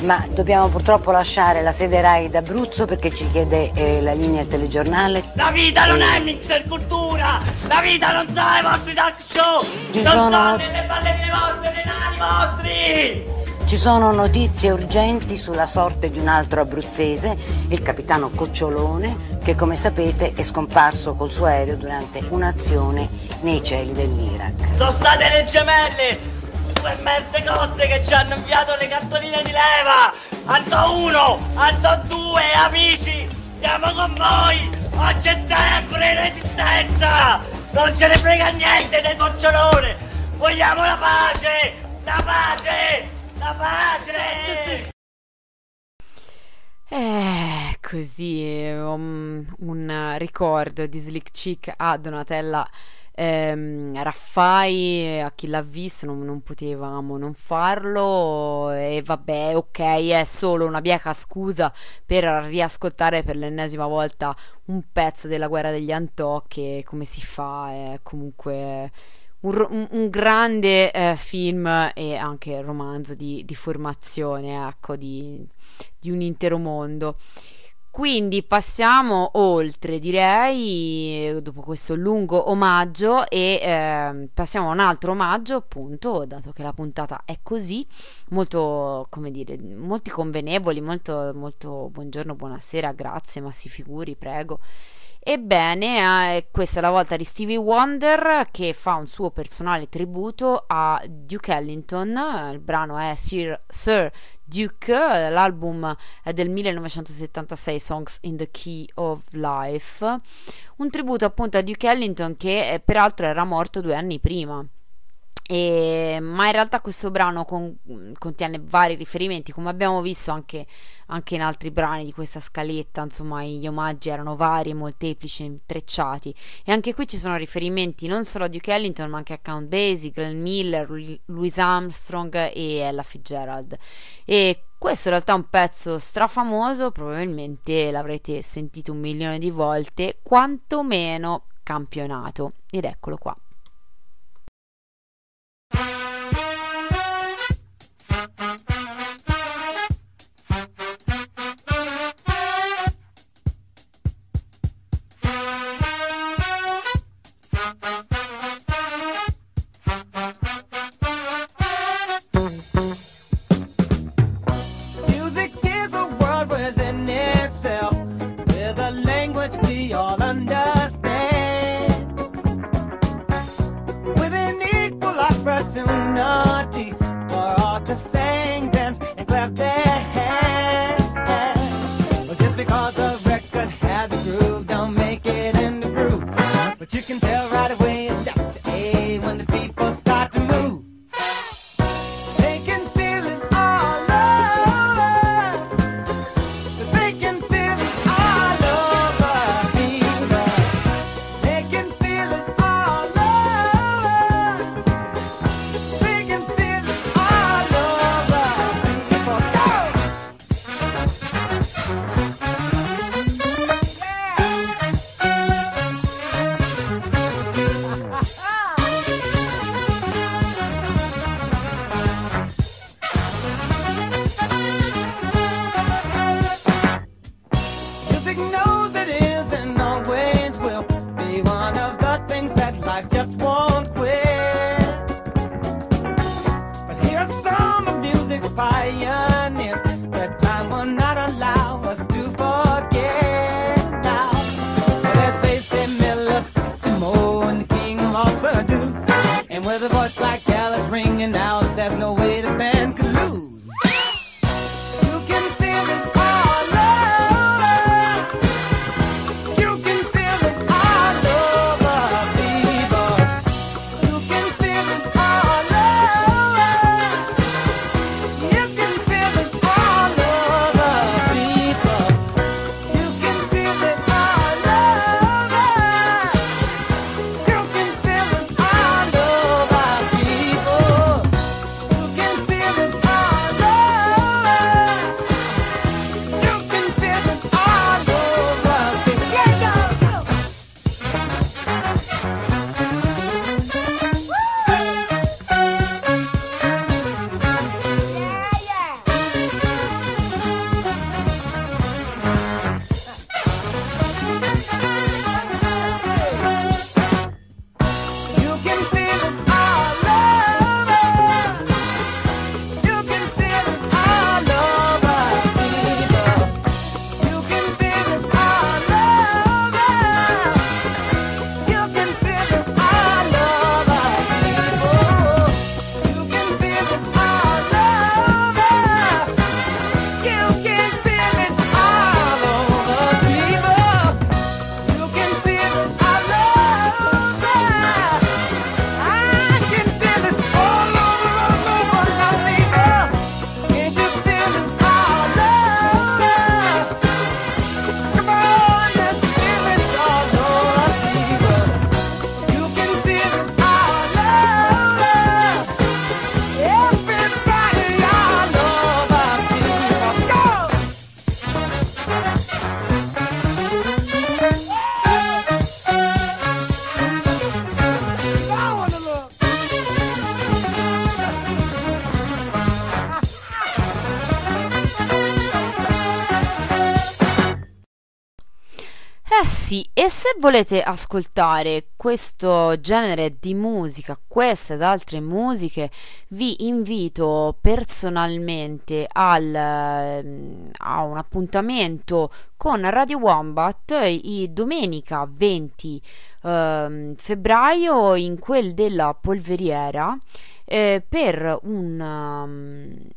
ma dobbiamo purtroppo lasciare la sede RAI d'Abruzzo perché ci chiede eh, la linea al telegiornale. La vita non è mixer cultura! La vita non sono i vostri talk show! Ci non sono- sono nelle ballerine vostre, nei nani vostri! Ci sono notizie urgenti sulla sorte di un altro abruzzese, il capitano Cocciolone, che come sapete è scomparso col suo aereo durante un'azione nei cieli dell'Iraq. Sono state le gemelle! Due merde cozze che ci hanno inviato le cartoline di leva! Anto 1, Anto 2, amici! Siamo con voi! Oggi è sempre resistenza! Non ce ne frega niente del bocciolone! Vogliamo la pace! La pace! La pace! Eh, così, um, un ricordo di Slick Chick a Donatella ehm, Raffai, a chi l'ha visto non, non potevamo non farlo e vabbè, ok, è solo una bieca scusa per riascoltare per l'ennesima volta un pezzo della guerra degli Antò che come si fa è comunque un, un grande eh, film e anche romanzo di, di formazione, ecco, di, di un intero mondo. Quindi passiamo oltre, direi, dopo questo lungo omaggio e ehm, passiamo a un altro omaggio, appunto, dato che la puntata è così, molto, come dire, molti convenevoli, molto, molto buongiorno, buonasera, grazie, ma si figuri, prego. Ebbene, eh, questa è la volta di Stevie Wonder che fa un suo personale tributo a Duke Ellington. Il brano è Sir, Sir Duke, l'album è del 1976, Songs in the Key of Life. Un tributo appunto a Duke Ellington che eh, peraltro era morto due anni prima. E, ma in realtà questo brano con, contiene vari riferimenti, come abbiamo visto anche, anche, in altri brani di questa scaletta, insomma gli omaggi erano vari, molteplici, intrecciati. E anche qui ci sono riferimenti non solo a Duke Ellington ma anche a Count Basie, Glenn Miller, Louis Armstrong e Ella Fitzgerald. E questo in realtà è un pezzo strafamoso, probabilmente l'avrete sentito un milione di volte, quantomeno campionato. Ed eccolo qua. Bye. E se volete ascoltare questo genere di musica, queste ed altre musiche, vi invito personalmente al, ehm, a un appuntamento con Radio Wombat i domenica 20 eh, febbraio in quel della polveriera eh, per un... Um,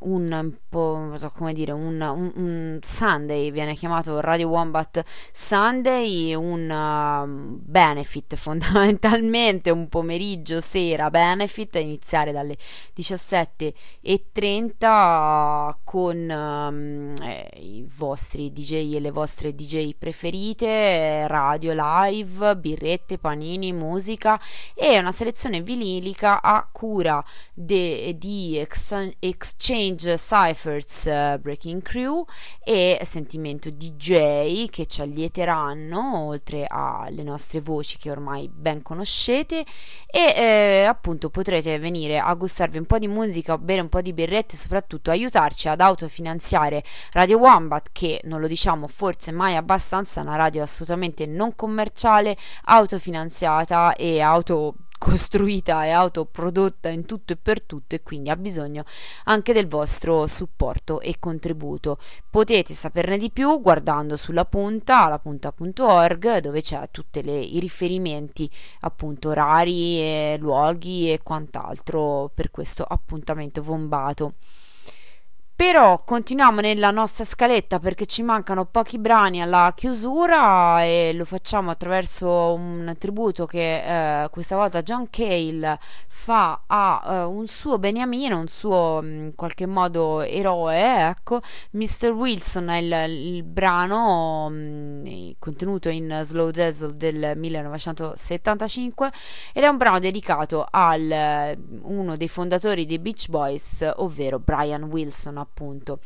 un po', so come dire, un, un- un Sunday, viene chiamato Radio Wombat Sunday, un um, benefit fondamentalmente, un pomeriggio sera benefit, a iniziare dalle 17.30 con um, eh, i vostri DJ e le vostre DJ preferite, radio live, birrette, panini, musica e una selezione vinilica a cura de- di Ex- Exchange Cyphers eh, Breaking Crew e Sentimento DJ che ci allieteranno oltre alle nostre voci che ormai ben conoscete. E eh, appunto potrete venire a gustarvi un po' di musica, bere un po' di birrette e soprattutto aiutarci ad autofinanziare Radio Wombat che non lo diciamo forse mai abbastanza, una radio assolutamente non commerciale, autofinanziata e auto costruita e autoprodotta in tutto e per tutto e quindi ha bisogno anche del vostro supporto e contributo. Potete saperne di più guardando sulla punta, lapunta.org, dove c'è tutti i riferimenti appunto orari e luoghi e quant'altro per questo appuntamento vombato. Però continuiamo nella nostra scaletta perché ci mancano pochi brani alla chiusura e lo facciamo attraverso un tributo che eh, questa volta John Cale fa a eh, un suo beniamino, un suo mm, in qualche modo eroe, ecco, Mr. Wilson è il, il brano mm, contenuto in Slow Diesel del 1975 ed è un brano dedicato al eh, uno dei fondatori dei Beach Boys, ovvero Brian Wilson appunto.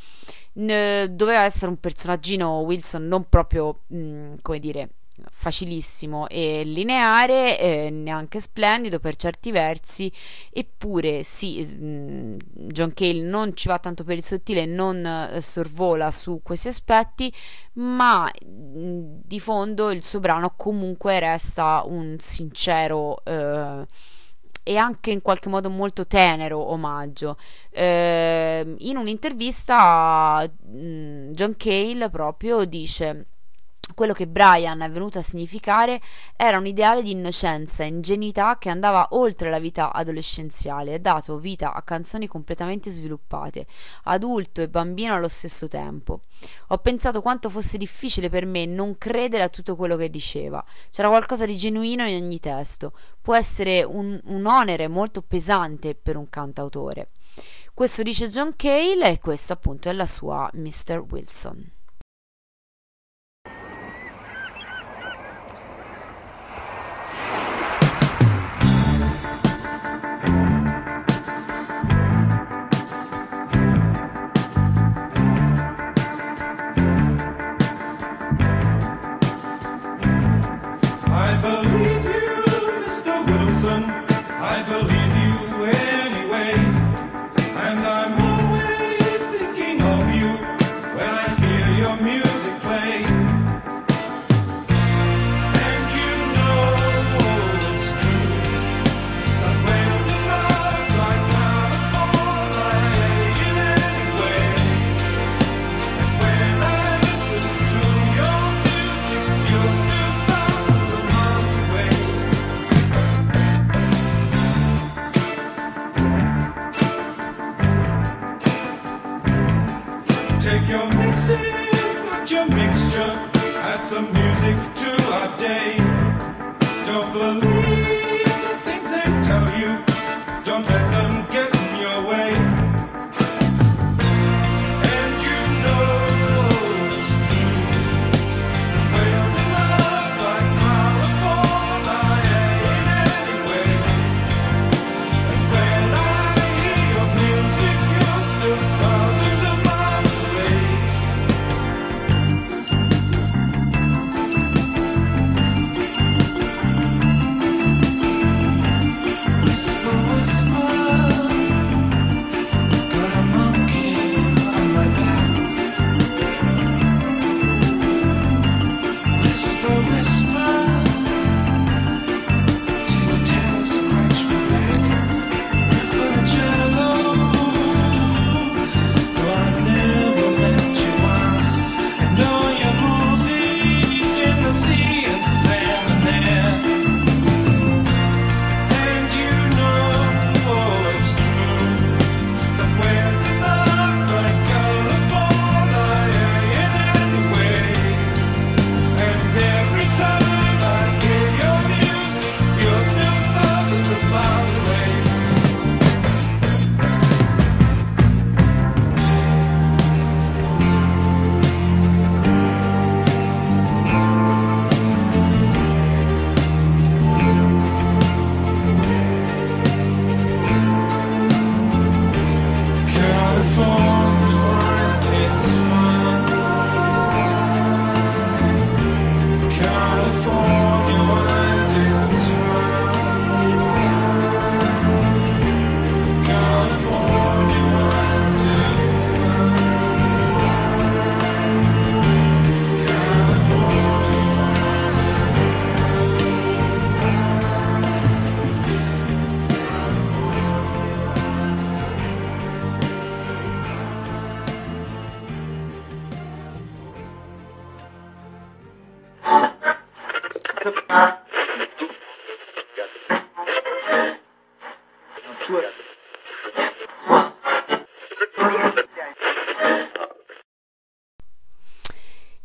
Doveva essere un personaggino Wilson non proprio, mm, come dire, facilissimo e lineare, eh, neanche splendido per certi versi, eppure sì, mm, John Cale non ci va tanto per il sottile, non eh, sorvola su questi aspetti, ma mm, di fondo il suo brano comunque resta un sincero eh, e anche in qualche modo molto tenero omaggio. Eh, in un'intervista mm, John Cale proprio dice quello che Brian è venuto a significare era un ideale di innocenza e ingenuità che andava oltre la vita adolescenziale e dato vita a canzoni completamente sviluppate, adulto e bambino allo stesso tempo. Ho pensato quanto fosse difficile per me non credere a tutto quello che diceva. C'era qualcosa di genuino in ogni testo. Può essere un, un onere molto pesante per un cantautore. Questo dice John Cale e questo appunto è la sua Mr. Wilson. Your mixture. Add some music to our day.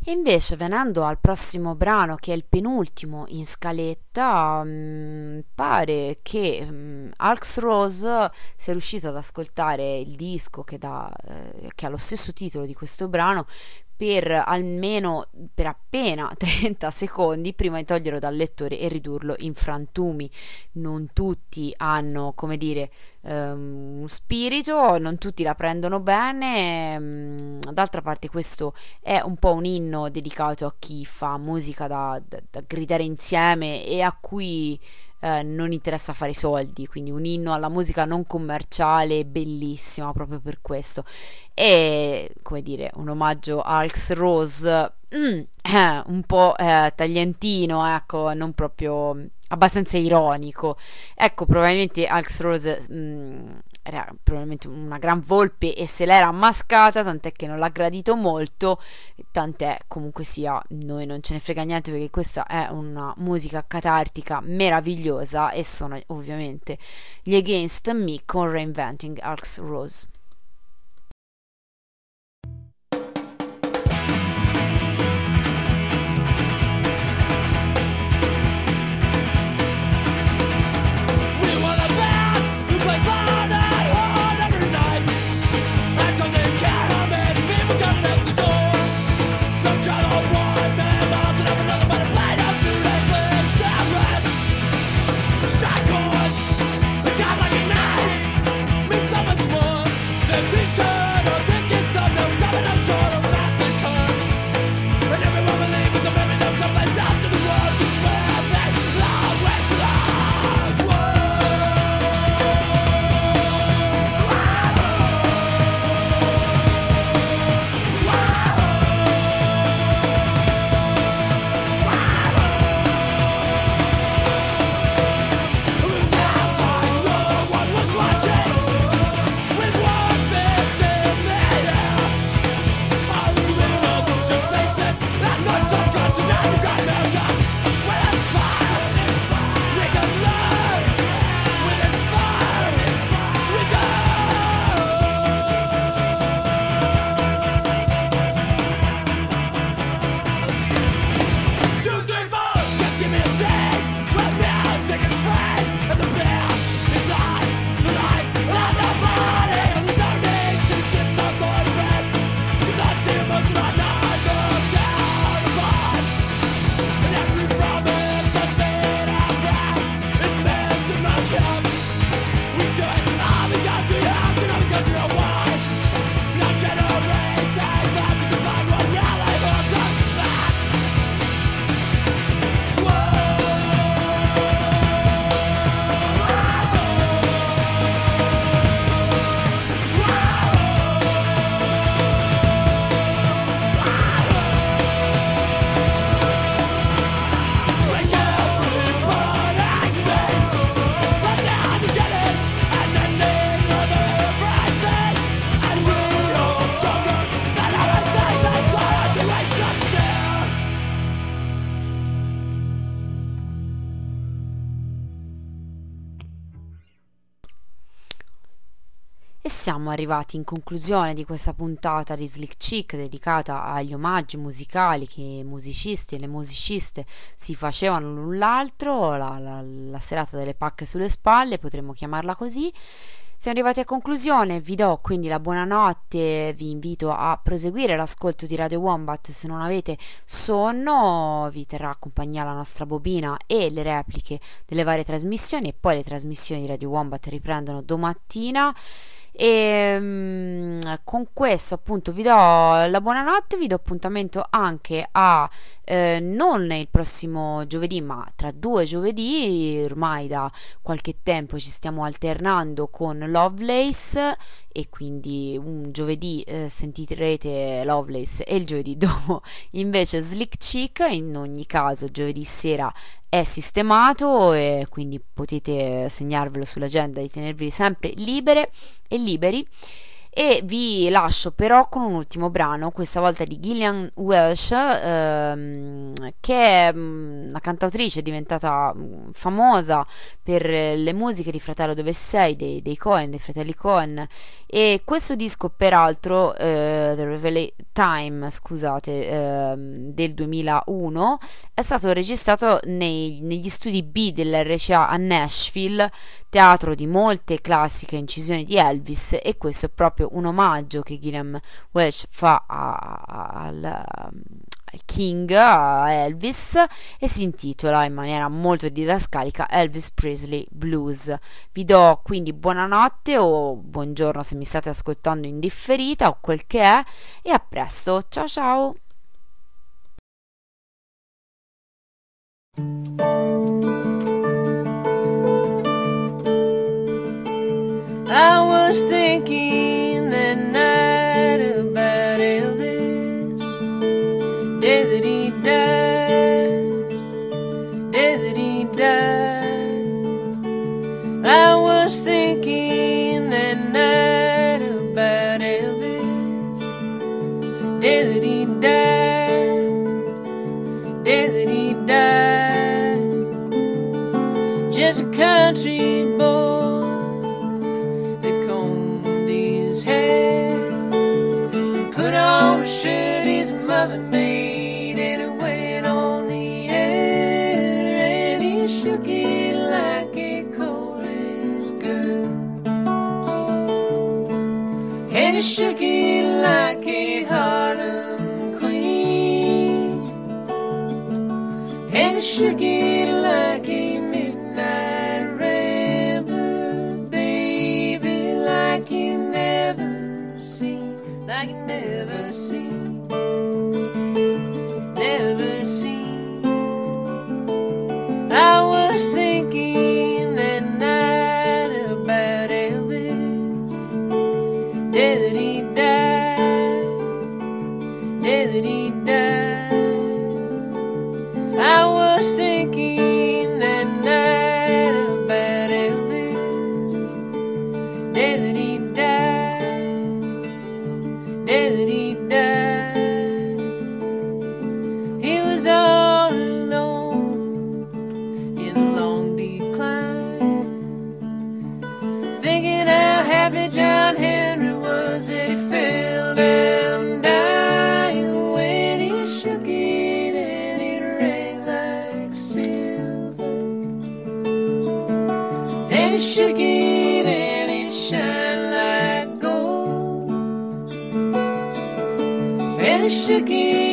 E invece venendo al prossimo brano che è il penultimo in scaletta, mm, pare che mm, Alex Rose sia riuscito ad ascoltare il disco che, dà, eh, che ha lo stesso titolo di questo brano per almeno per appena 30 secondi prima di toglierlo dal lettore e ridurlo in frantumi. Non tutti hanno, come dire, uno spirito, non tutti la prendono bene. mm, D'altra parte, questo è un po' un inno dedicato a chi fa musica da, da- da gridare insieme e a cui eh, non interessa fare soldi, quindi un inno alla musica non commerciale, bellissima proprio per questo. E come dire, un omaggio a Alex Rose, mm, eh, un po' eh, taglientino, ecco, non proprio abbastanza ironico. Ecco, probabilmente Alex Rose mm, era probabilmente una gran volpe e se l'era ammascata, tant'è che non l'ha gradito molto, tant'è comunque sia, noi non ce ne frega niente perché questa è una musica catartica meravigliosa e sono ovviamente gli Against Me con Reinventing Alex Rose. Arrivati in conclusione di questa puntata di Slick Chick dedicata agli omaggi musicali che i musicisti e le musiciste si facevano l'un l'altro, la, la- la serata delle pacche sulle spalle, potremmo chiamarla così. Siamo arrivati a conclusione, vi do quindi la buonanotte, vi invito a proseguire l'ascolto di Radio Wombat se non avete sonno, vi terrà compagnia la nostra bobina e le repliche delle varie trasmissioni e poi le trasmissioni di Radio Wombat riprendono domattina. E mm, con questo appunto vi do la buonanotte, vi do appuntamento anche a eh, non il prossimo giovedì, ma tra due giovedì, ormai da qualche tempo ci stiamo alternando con Lovelace e quindi un giovedì eh, sentirete Lovelace e il giovedì dopo. Invece Slick Chick, in ogni caso giovedì sera è sistemato e quindi potete segnarvelo sull'agenda di tenervi sempre libere e liberi E vi lascio però con un ultimo brano, questa volta di Gillian Welsh, ehm, che è mm, una cantautrice diventata mm, famosa per le musiche di Fratello Dove Sei, dei, dei Cohen, dei fratelli Cohen. E questo disco, peraltro, eh, The Revela- Time, scusate, ehm, del 2001, è stato registrato nei- negli studi B dell'RCA a Nashville, teatro di molte classiche incisioni di Elvis, e questo è proprio un omaggio che Gilliam Welsh fa al King, a Elvis, e si intitola in maniera molto didascalica Elvis Presley Blues. Vi do quindi buonanotte o buongiorno se mi state ascoltando in differita o quel che è, e a presto, ciao ciao! I was thinking thinking that night about Elvis. That he day that he died. Just a country boy that combed his hair and put on a shirt his mother made and it like a Harlem queen and it like a midnight rambler, baby, like you never seen, like you never seen, never seen. I thinking how happy John Henry was that he fell down dying when he shook it and it rang like silver. And he shook it and it shined like gold. And he shook it